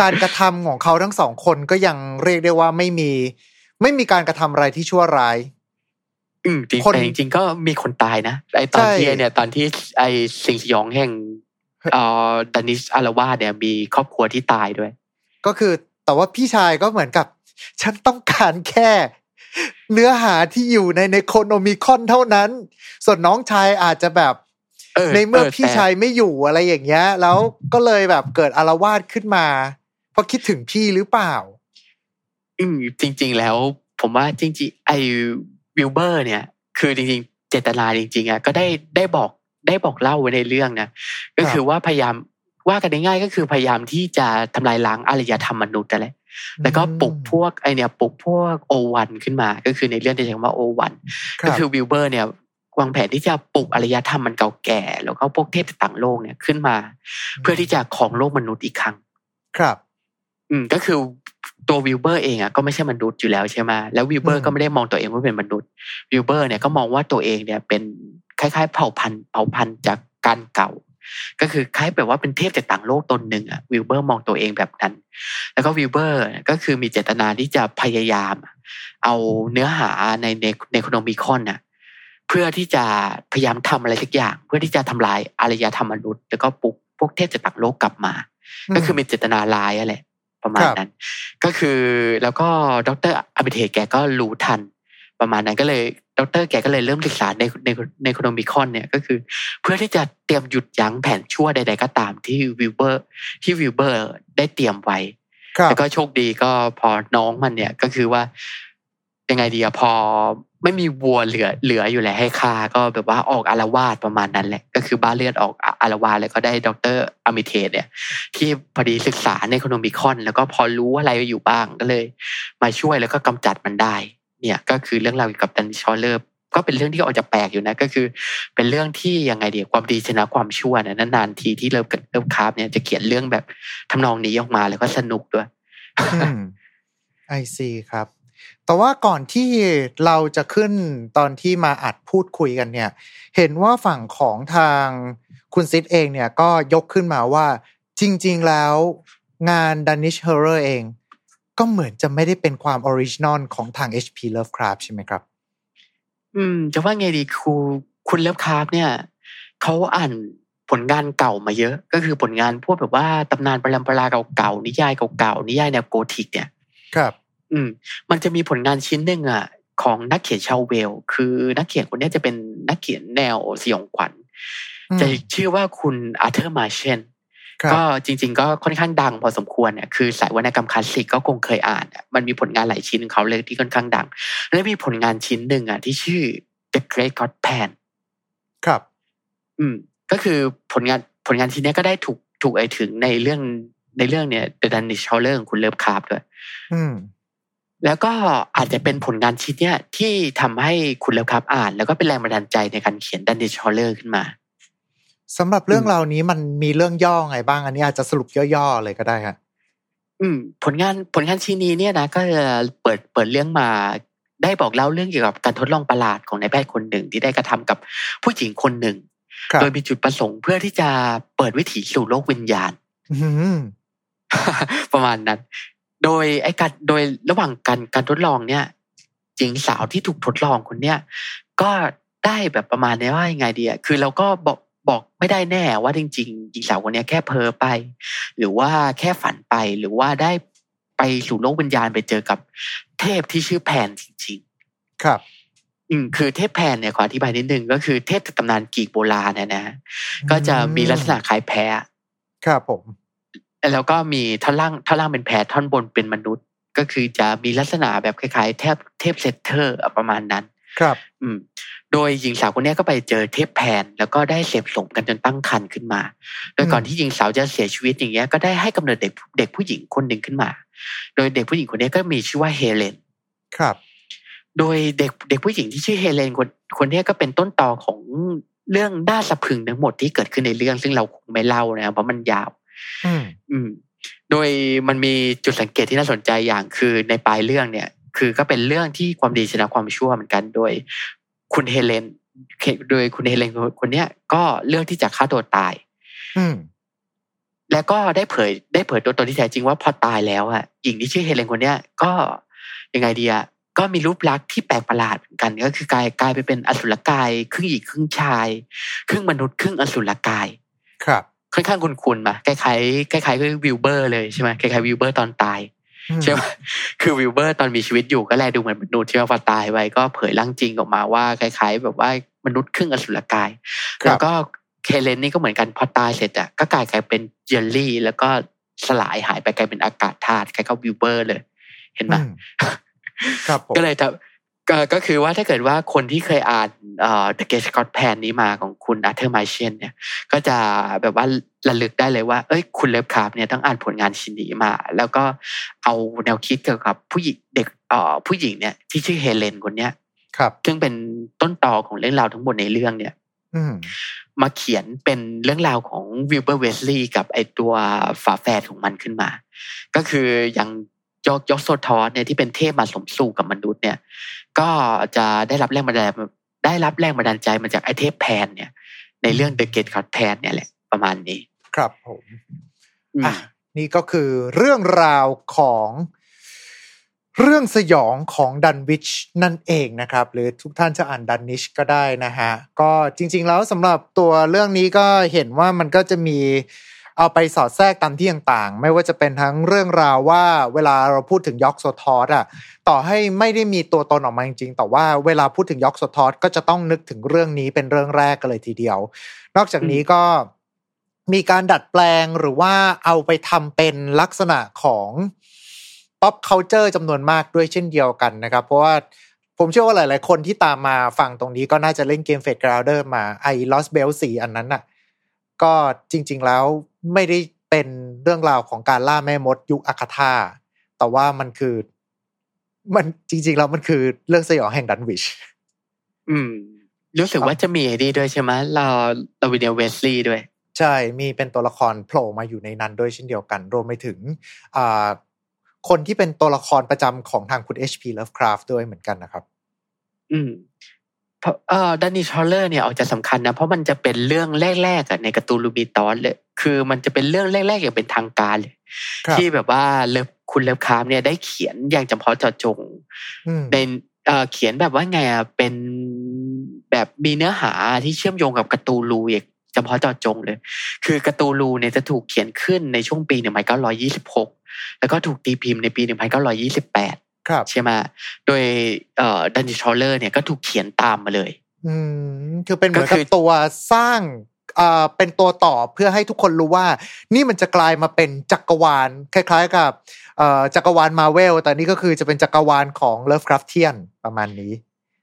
การกระทำของเขาทั้งสองคนก็ยังเรียกได้ว่าไม่มี ไม่มีการกระทำอะไรที่ชั่วร้าย อืมจริงคนแต่จริงๆก็มีคนตายนะไอตอนใช่ที่ไอ้เนี่ย ตอนที่ไอสิงสยองแห่งเอ่อดานิสอารวาสเนี่ย มีครอบครัวที่ตายด้วย ก็คือแต่ว่าพี่ชายก็เหมือนกับ ฉันต้องการแค่เนื้อหาที่อยู่ในในโคโนมิคอนเท่านั้น ส่วนน้องชายอาจจะแบบเออ ในเมื่อเออพี่แต่ชายไม่อยู่อะไรอย่างเงี้ย แล้วก็เลยแบบเกิดอารวาสขึ้นมา เพราะคิดถึงพี่หรือเปล่า อืมจริง ๆ แล้ว ผมว่าจริงๆไอวิลเบอร์ เนี่ย คือจริงๆ เจตนาจริง ๆอะก็ได้ได้บอกได้บอกเล่าไว้ในเรื่องนะก็คือว่าพยายามว่ากันง่ายๆก็คือพยายามที่จะทำลายล้างอารยธรรมมนุษย์นั่นแหละแล้วก็ปลุกพวกไอเนี่ยปลุกพวกโอวันขึ้นมา ก็คือในเรื่องที่ใช้คำว่า Old One ครับ ก็คือวิลเบอร์เนี่ย วางแผนที่จะปลุกอารยธรรมมันเก่าแก่ แล้วก็พวกเทพจากต่างโลกเนี่ยขึ้นมา เพื่อที่จะครองโลกมนุษย์อีกครั้ง ครับ อืมก็คือตัววิลเบอร์เองอะก็ไม่ใช่มนุษย์อยู่แล้วใช่ไหมแล้ววิลเบออืร์มก็ไม่ได้มองตัวเองว่าเป็นมนุษย์วิลเบอร์เนี่ยก็มองว่าตัวเองเนี่ยเป็นคล้ายๆ เผ่าพันธุ์เผ่าพันธุ์จากกาลเก่า ก็คือคล้ายแบบว่าเป็นเทพจากต่างโลกตนหนึ่งอะวิลเบอร์มองตัวเองแบบนั้น แล้วก็วิลเบอร์ก็คือมีเจตนาที่จะพยายาม เอาเนื้อหาในในเนโครโนมิคอนน่ะ เพื่อที่จะพยายามทำอะไรสักอย่าง เพื่อที่จะทำลายอารยธรรมมนุษย์ แล้วก็ปลุกพวกเทพจากต่างโลกกลับมา ก็คือมีเจตนาร้ายอะไรประมาณนั้น ครับ ก็คือแล้วก็ดร.อาร์มิเทจแกก็รู้ทัน ประมาณนั้นก็เลยดร.แกก็เลยเริ่มศึกษาในในเนโครโนมิคอนเนี่ยก็คือ เพื่อที่จะเตรียมหยุดยั้งแผนชั่วใด ๆ ก็ตามที่วิลเบอร์ที่วิลเบอร์ได้เตรียมไว้ครับแล้วก็โชคดีก็พอน้องมันเนี่ยก็คือว่ายังไงดีอะพอ ไม่มีวัวเหลือเหลืออยู่แล้วให้ฆ่าก็แบบว่าออกอาละวาดประมาณนั้นแหละ ก็คือบ้าเลือดออกอาละวาดแล้วก็ได้ดร.อาร์มิเทจเนี่ย ที่พอดีศึกษาเนโครโนมิคอน แล้วก็พอรู้อะไรอยู่บ้างก็เลย มาช่วยแล้วก็กำจัดมันได้ เนี่ยก็คือเรื่องราวเกี่ยวกับ Dunwich Horror ก็เป็นเรื่องที่ออกจะแปลกอยู่นะก็คือ เป็นเรื่องที่ยังไงดีอะความดีชนะความชั่วนะนานๆทีที่เลิฟคราฟเลิฟคราฟเนี่ยจะเขียนเรื่องแบบทำนองนี้ออกมาแล้วก็สนุกด้วย I see ครับ แต่ว่าก่อนที่เราจะขึ้นตอนที่มาอัดพูดคุยกันเนี่ย เห็นว่าฝั่งของทางคุณซิดเองเนี่ยก็ยกขึ้นมาว่าจริง ๆ แล้วงาน Dunwich Horror เอง ก็เหมือนจะไม่ได้เป็นความ original ของทาง HP Lovecraft ใช่ไหมครับ อืม จะว่าไงดีคือคุณเลิฟคราฟเนี่ยเขาอ่านผลงานเก่ามาเยอะ ก็คือผลงานพวกแบบว่าตำนานปรำปราเก่าๆนิยายเก่าๆนิยายแนวโกธิกเนี่ย ครับ อืม มันจะมีผลงานชิ้นหนึ่งอะ ของนักเขียนชาวเวล คือนักเขียนคนเนี้ยจะเป็นนักเขียนแนวสยองขวัญอืมจะชื่อว่าคุณอาร์เธอร์มาเชนครับก็จริง ๆ ก็ค่อนข้างดังพอสมควรเนี่ยคือสายวรรณกรรมคลาสสิกก็คงเคยอ่านอะมันมีผลงานหลายชิ้นของเขาเลยที่ค่อนข้างดัง และมีผลงานชิ้นหนึ่งอะที่ชื่อ The Great God Pan ครับ อืม ก็คือผลงานผลงานชิ้นเนี้ยก็ได้ถูกถูกไอถึงในเรื่องในเรื่องเนี่ย The Dunwich Horror ของคุณ Lovecraft ด้วย อืม แล้วก็อาจจะเป็นผลงานชิ้นเนี้ยที่ทำให้คุณ Lovecraft อ่าน แล้วก็เป็นแรงบันดาลใจในการเขียน Dunwich Horror ขึ้นมาสำหรับเรื่องอืมราวนี้มันมีเรื่องย่อไงบ้าง อันนี้อาจจะสรุปย่อๆเลยก็ได้ครับอืม ผลงานผลงานชิ้นนี้เนี่ยนะก็จะเปิดเปิดเรื่องมาได้บอกเล่าเรื่องเกี่ยวกับการทดลองประหลาดของนายแพทย์คนหนึ่งที่ได้กระทำกับผู้หญิงคนหนึ่งครับโดยมีจุดประสงค์เพื่อที่จะเปิดวิถีสู่โลกวิญญาณอืมประมาณนั้น โดยไอ้การโดยระหว่างการการทดลองเนี่ยหญิงสาวที่ถูกทดลองคนเนี้ยก็ได้แบบประมาณนี้ว่ายังไงดีอะคือเราก็บอกบอกไม่ได้แน่ว่าจริงๆหญิงสาวคนเนี้ยแค่เพ้อไป หรือว่าแค่ฝันไปหรือว่าได้ไปสู่โลกวิญญาณไปเจอกับเทพที่ชื่อแพนจริงครับๆอืมคือเทพแพนเนี่ยขออธิบายนิดนึงก็คือเทพจากตำนานกรีกโบราณเนี่ยนะฮะก็จะมีลักษณะคล้ายแพะครับผม แล้วก็มีท่อนล่างท่อนล่างเป็นแพะท่อนบนเป็นมนุษย์ ก็คือจะมีลักษณะแบบคล้ายๆเทพเทพเซตเตอร์อะประมาณนั้น ครับ อืม โดยหญิงสาวคนเนี้ยก็ไปเจอเทพแพน แล้วก็ได้เสพสมกันจนตั้งครรภ์ขึ้นมา โดยก่อนที่หญิงสาวจะเสียชีวิตอย่างเงี้ยก็ได้ให้กำเนิดเด็กเด็กผู้หญิงคนหนึ่งขึ้นมา โดยเด็กผู้หญิงคนเนี้ยก็มีชื่อว่าเฮเลน ครับ โดยเด็กเด็กผู้หญิงที่ชื่อเฮเลนคนคนเนี้ยก็เป็นต้นตอของเรื่องน่าสะพรึงทั้งหมดที่เกิดขึ้นในเรื่องซึ่งเราคงไม่เล่านะครับเพราะมันยาว อืมอืม โดยมันมีจุดสังเกตที่น่าสนใจอย่างคือในปลายเรื่องเนี่ย คือก็เป็นเรื่องที่ความดีชนะความชั่วเหมือนกันโดย คุณเฮเลนโดยคุณเฮเลนคนเนี้ยก็เลือกที่จะฆ่าตัวตาย อืมแล้วก็ได้เผยได้เผยตัวตนที่แท้จริงว่าพอตายแล้วอะหญิงที่ชื่อเฮเลนคนเนี้ยก็ยังไงดีอะก็มีรูปลักษณ์ที่แปลกประหลาดเหมือนกันก็คือกลายกลายไปเป็นอสุรกาย ครึ่งหญิงครึ่งชาย ครึ่งมนุษย์ครึ่งอสุรกาย ครับ ค่อนข้างคุ้นๆมาคล้ายๆคล้ายๆกับวิลเบอร์เลยใช่ไหมคล้ายๆวิลเบอร์ตอนตายอืมใช่ไหมคือวิลเบอร์ตอนมีชีวิตอยู่ก็แลดูเหมือนมนุษย์ที่ว่าพอตายไปก็เผยร่างจริงออกมาว่าคล้าย ๆ แบบว่ามนุษย์ครึ่งอสุรกายครับแล้วก็เฮเลนนี่ก็เหมือนกันพอตายเสร็จอะก็กลายกลายเป็นเจลลี่ แล้วก็สลายหายไปกลายเป็นอากาศธาตุคล้ายกับวิลเบอร์เลย เห็นไหมอืมครับผมก็เลยทำ ก็ก็คือว่าถ้าเกิดว่าคนที่เคยอ่านเอ่อ The Great God Pan นี้มาของคุณ Arthur Machen เนี่ยก็จะแบบว่าระลึกได้เลยว่า เอ้ย คุณ Lovecraft เนี่ยต้องอ่านผลงานชิ้นนี้มา แล้วก็เอาแนวคิดเกี่ยวกับผู้หญิงเด็กเอ่อผู้หญิงเนี่ยที่ชื่อเฮเลนคนเนี้ยครับ ซึ่งเป็นต้นตอของเรื่องราวทั้งหมดในเรื่องเนี่ยอืมมาเขียนเป็นเรื่องราวของวิลเบอร์เวทลีย์กับไอตัวฝาแฝดของมันขึ้นมา ก็คืออย่างยอกยอกโซธอทเนี่ยที่เป็นเทพมาสมสู่กับมนุษย์เนี่ย ก็จะได้รับแรงบันดาลได้รับแรงบันดาลใจมาจากไอเทพแพนเนี่ย ในเรื่อง The Great God Pan เนี่ยแหละประมาณนี้ ครับผมอืมอะนี่ก็คือเรื่องราวของเรื่องสยองของดันวิชนั่นเองนะครับ หรือทุกท่านจะอ่านดันนิชก็ได้นะฮะ ก็จริง ๆ แล้วสำหรับตัวเรื่องนี้ก็เห็นว่ามันก็จะมี เอาไปสอดแทรกตามที่ต่างๆ ไม่ว่าจะเป็นทั้งเรื่องราวว่าเวลาเราพูดถึงยอกโซทอสอะต่อให้ไม่ได้มีตัวตนออกมาจริงๆ แต่ว่าเวลาพูดถึงยอกโซทอสก็จะต้องนึกถึงเรื่องนี้เป็นเรื่องแรกกันเลยทีเดียว นอกจากนี้ก็มีการดัดแปลงหรือว่าเอาไปทำเป็นลักษณะของ pop culture จำนวนมากด้วยเช่นเดียวกันนะครับ เพราะว่าผมเชื่อว่าหลาย ๆ คนที่ตามมาฟังตรงนี้ก็น่าจะเล่นเกมเฟดกราวเดอร์มาไอ้ Lost Bell สีอันนั้นน่ะ ก็จริง ๆแล้วไม่ได้เป็นเรื่องราวของการล่าแม่มดยุคอาคาธาแต่ว่ามันคือ มันจริง ๆ แล้วมันคือเรื่องสยองแห่งดันวิช อืม รู้สึกว่าจะมีไอ้นี่ด้วยใช่ไหมเราเราวินเดียเวสลีย์ด้วย ใช่ มีเป็นตัวละครโผล่มาอยู่ในนั้นด้วยเช่นเดียวกัน รวมไปถึงอ่าคนที่เป็นตัวละครประจำของทางคุณ H.P. Lovecraft ด้วยเหมือนกันนะครับ อืม เพราะเอ่อดันนี่ชอลเลอร์เนี่ยออกจะสำคัญนะ เพราะมันจะเป็นเรื่องแรกๆอะในการ์ตูนลูบีตอนเลย คือมันจะเป็นเรื่องแรกๆอย่างเป็นทางการเลยครับที่แบบว่าเลิฟคุณเลิฟคาร์มเนี่ยได้เขียนอย่างเฉพาะเจาะจงอืมในเอ่อเขียนแบบว่าไงอะเป็นแบบมีเนื้อหาที่เชื่อมโยงกับ Call of Cthulhu อย่างเฉพาะเจาะจงเลย คือ Call of Cthulhu เนี่ยจะถูกเขียนขึ้นในช่วงปี 1926 แล้วก็ถูกตีพิมพ์ในปี 1928ครับ ใช่ไหมโดยเอ่อ Dunwich Horror เนี่ยก็ถูกเขียนตามมาเลย อืมคือเป็นเหมือนก็กัคืบอตัวสร้างอ่าเป็นตัวต่อเพื่อให้ทุกคนรู้ว่า นี่มันจะกลายมาเป็นจักรวาล คล้าย ๆ กับเอ่อจักรวาลมาเวล แต่นี่ก็คือจะเป็นจักรวาลของ Lovecraftianียนประมาณนี้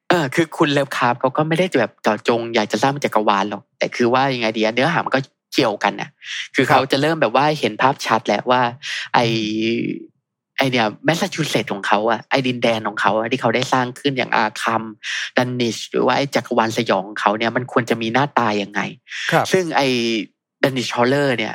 เออคือคุณ Lovecraft เขาก็ไม่ได้แบบเจาะจง อยากจะสร้างเป็นจักรวาลหรอก แต่คือว่ายังไงดีอะเนื้อหามันก็เกี่ยวกันน่ะคือเขาจะเริ่มแบบว่าเห็นภาพชัดแล้วว่า ไอไอ เนี่ยแมสซาชูเซตส์ของเขาอะไอดินแดนของเขาอะที่เขาได้สร้างขึ้นอย่างอาร์คัมดันวิชหรือว่าไอจักรวาลสยองของเขาเนี่ยมันควรจะมีหน้าตายังไงครับซึ่งไอ้ Dunwich Horror เนี่ย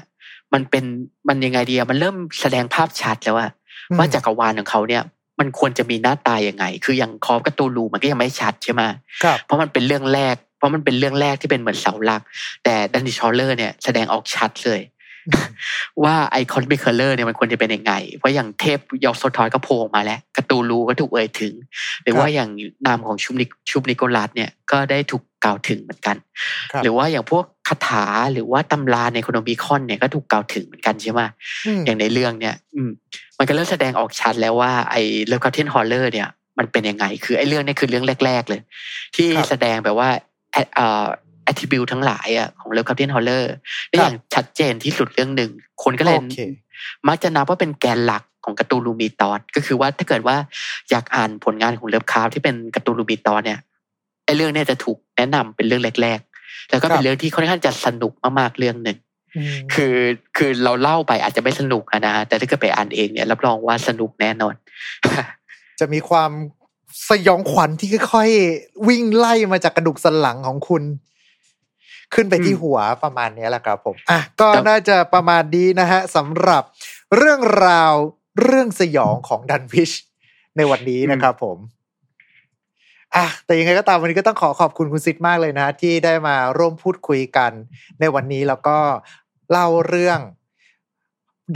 มันเป็นมันยังไงดีอะมันเริ่มแสดงภาพชัดแล้วว่าอืมว่าจักรวาลของเขาเนี่ยมันควรจะมีหน้าตายังไง คืออย่าง Call of Cthulhu มันก็ยังไม่ชัดใช่ไหมครับเพราะมันเป็นเรื่องแรก เพราะมันเป็นเรื่องแรกที่เป็นเหมือนเสาหลัก แต่ Dunwich Horror เนี่ยแสดงออกชัดเลย ว่าไอ Cosmic Horror เนี่ยมันควรจะเป็นยังไง เพราะอย่างเทพยอกโซธอทก็โผล่ออกมาแล้วกระตูลูก็ถูกเอ่ยถึง หรือว่าอย่างนามของชุมนิชุมนิโกลัสเนี่ยก็ได้ถูกกล่าวถึงเหมือนกันครับหรือว่าอย่างพวกคาถาหรือว่าตำราในโคโนมิคอนเนี่ยก็ถูกกล่าวถึงเหมือนกันใช่ไหมมอย่างในเรื่องเนี่ย อืมมันก็เริ่มแสดงออกชัดแล้วว่าไอ้เลิฟคาเทนฮอลเลอร์เนี่ยมันเป็นยังไง คือไอ้เรื่องเนี้คือเรื่องแรก ๆ เลย ที่ครับแสดงแบบว่า แอดเอ่อแอทริบิวทั้งหลายอะของเลิฟคาเทนฮอลเลอร์ได้อย่างชัดเจนที่สุดเรื่องหนึ่ง คนก็เลยโอเคมักจะนับว่าเป็นแกนหลักของการ์ตูนลูมีตอนก็คือว่าถ้าเกิดว่าอยากอ่านผลงานของเลิฟคาร์ที่เป็นการ์ตูนลูมีตอนเนี่ยไอ้เรื่องเนี้จะถูกแนะนำเป็นเรื่องแรก ๆ แล้วก็เป็ครันบเรื่องที่ค่อนข้างจะสนุกมากๆเรื่องหนึ่งมคือคือเราเล่าไปอาจจะไม่สนุกอะนะแต่ถ้าเกิดไปอ่านเองเนี่ยรับรองว่าสนุกแน่นอน จะมีความสยองขวัญที่ค่อยๆวิ่งไล่มาจากกระดูกสันหลังของคุณ ขึ้นไปที่อืมหัวประมาณนี้แหละครับผมอะก็ครับน่าจะประมาณนี้นะฮะสำหรับเรื่องราวเรื่องสยองของดันวิชในวันนี้นะครับผมอะแต่ยังไงก็ตามวันนี้ก็ต้องขอขอบคุณคุณซิดมากเลยนะ ที่ได้มาร่วมพูดคุยกันในวันนี้แล้วก็เล่าเรื่อง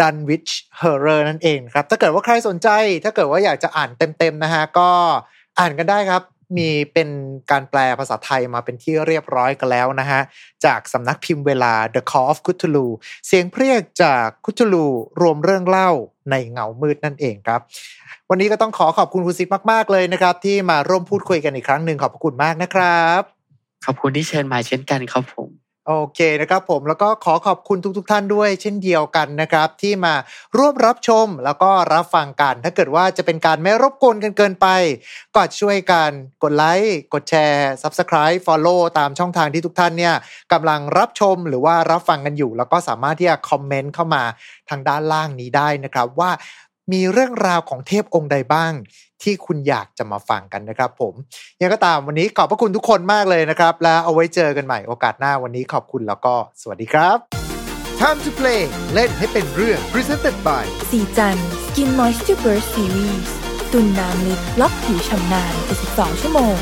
Dunwich Horror นั่นเองครับ ถ้าเกิดว่าใครสนใจ ถ้าเกิดว่าอยากจะอ่านเต็มๆนะฮะ ก็อ่านกันได้ครับ มีเป็นการแปลภาษาไทยมาเป็นที่เรียบร้อยกันแล้วนะฮะ จากสำนักพิมพ์เวลา The Call of Cthulhu เสียงเพรียกจากคุตลูรวมเรื่องเล่าในเงามืดนั่นเองครับ วันนี้ก็ต้องขอขอบคุณคุณซิดมาก ๆ เลยนะครับ ที่มาร่วมพูดคุยกันอีกครั้งหนึ่งขอบพระคุณมากนะครับ ขอบคุณที่เชิญมาเช่นกันครับผม โอเคนะครับผมแล้วก็ขอขอบคุณทุกๆทท่านด้วยเช่นเดียวกันนะครับ ที่มาร่วมรับชมแล้วก็รับฟังกัน ถ้าเกิดว่าจะเป็นการไม่รบกวนกันเกินไป ก็ช่วยกันกดไลค์กดแชร์ Subscribe Follow ตามช่องทางที่ทุกท่านเนี่ยกำลังรับชมหรือว่ารับฟังกันอยู่ แล้วก็สามารถที่จะคอมเมนต์เข้ามาทางด้านล่างนี้ได้นะครับว่ามีเรื่องราวของเทพองค์ใดบ้าง ที่คุณอยากจะมาฟังกันนะครับ ผมยังไงก็ตามวันนี้ขอบพระคุณทุกคนมากเลยนะครับ แล้วเอาไว้เจอกันใหม่โอกาสหน้าวันนี้ขอบคุณแล้วก็สวัสดีครับ Time to play เล่นให้เป็นเรื่อง Presented by สีจัน Skin Moisture Burst Series ตุนน้ำลึกล็อกผิวชำนาน72ชั่วโมง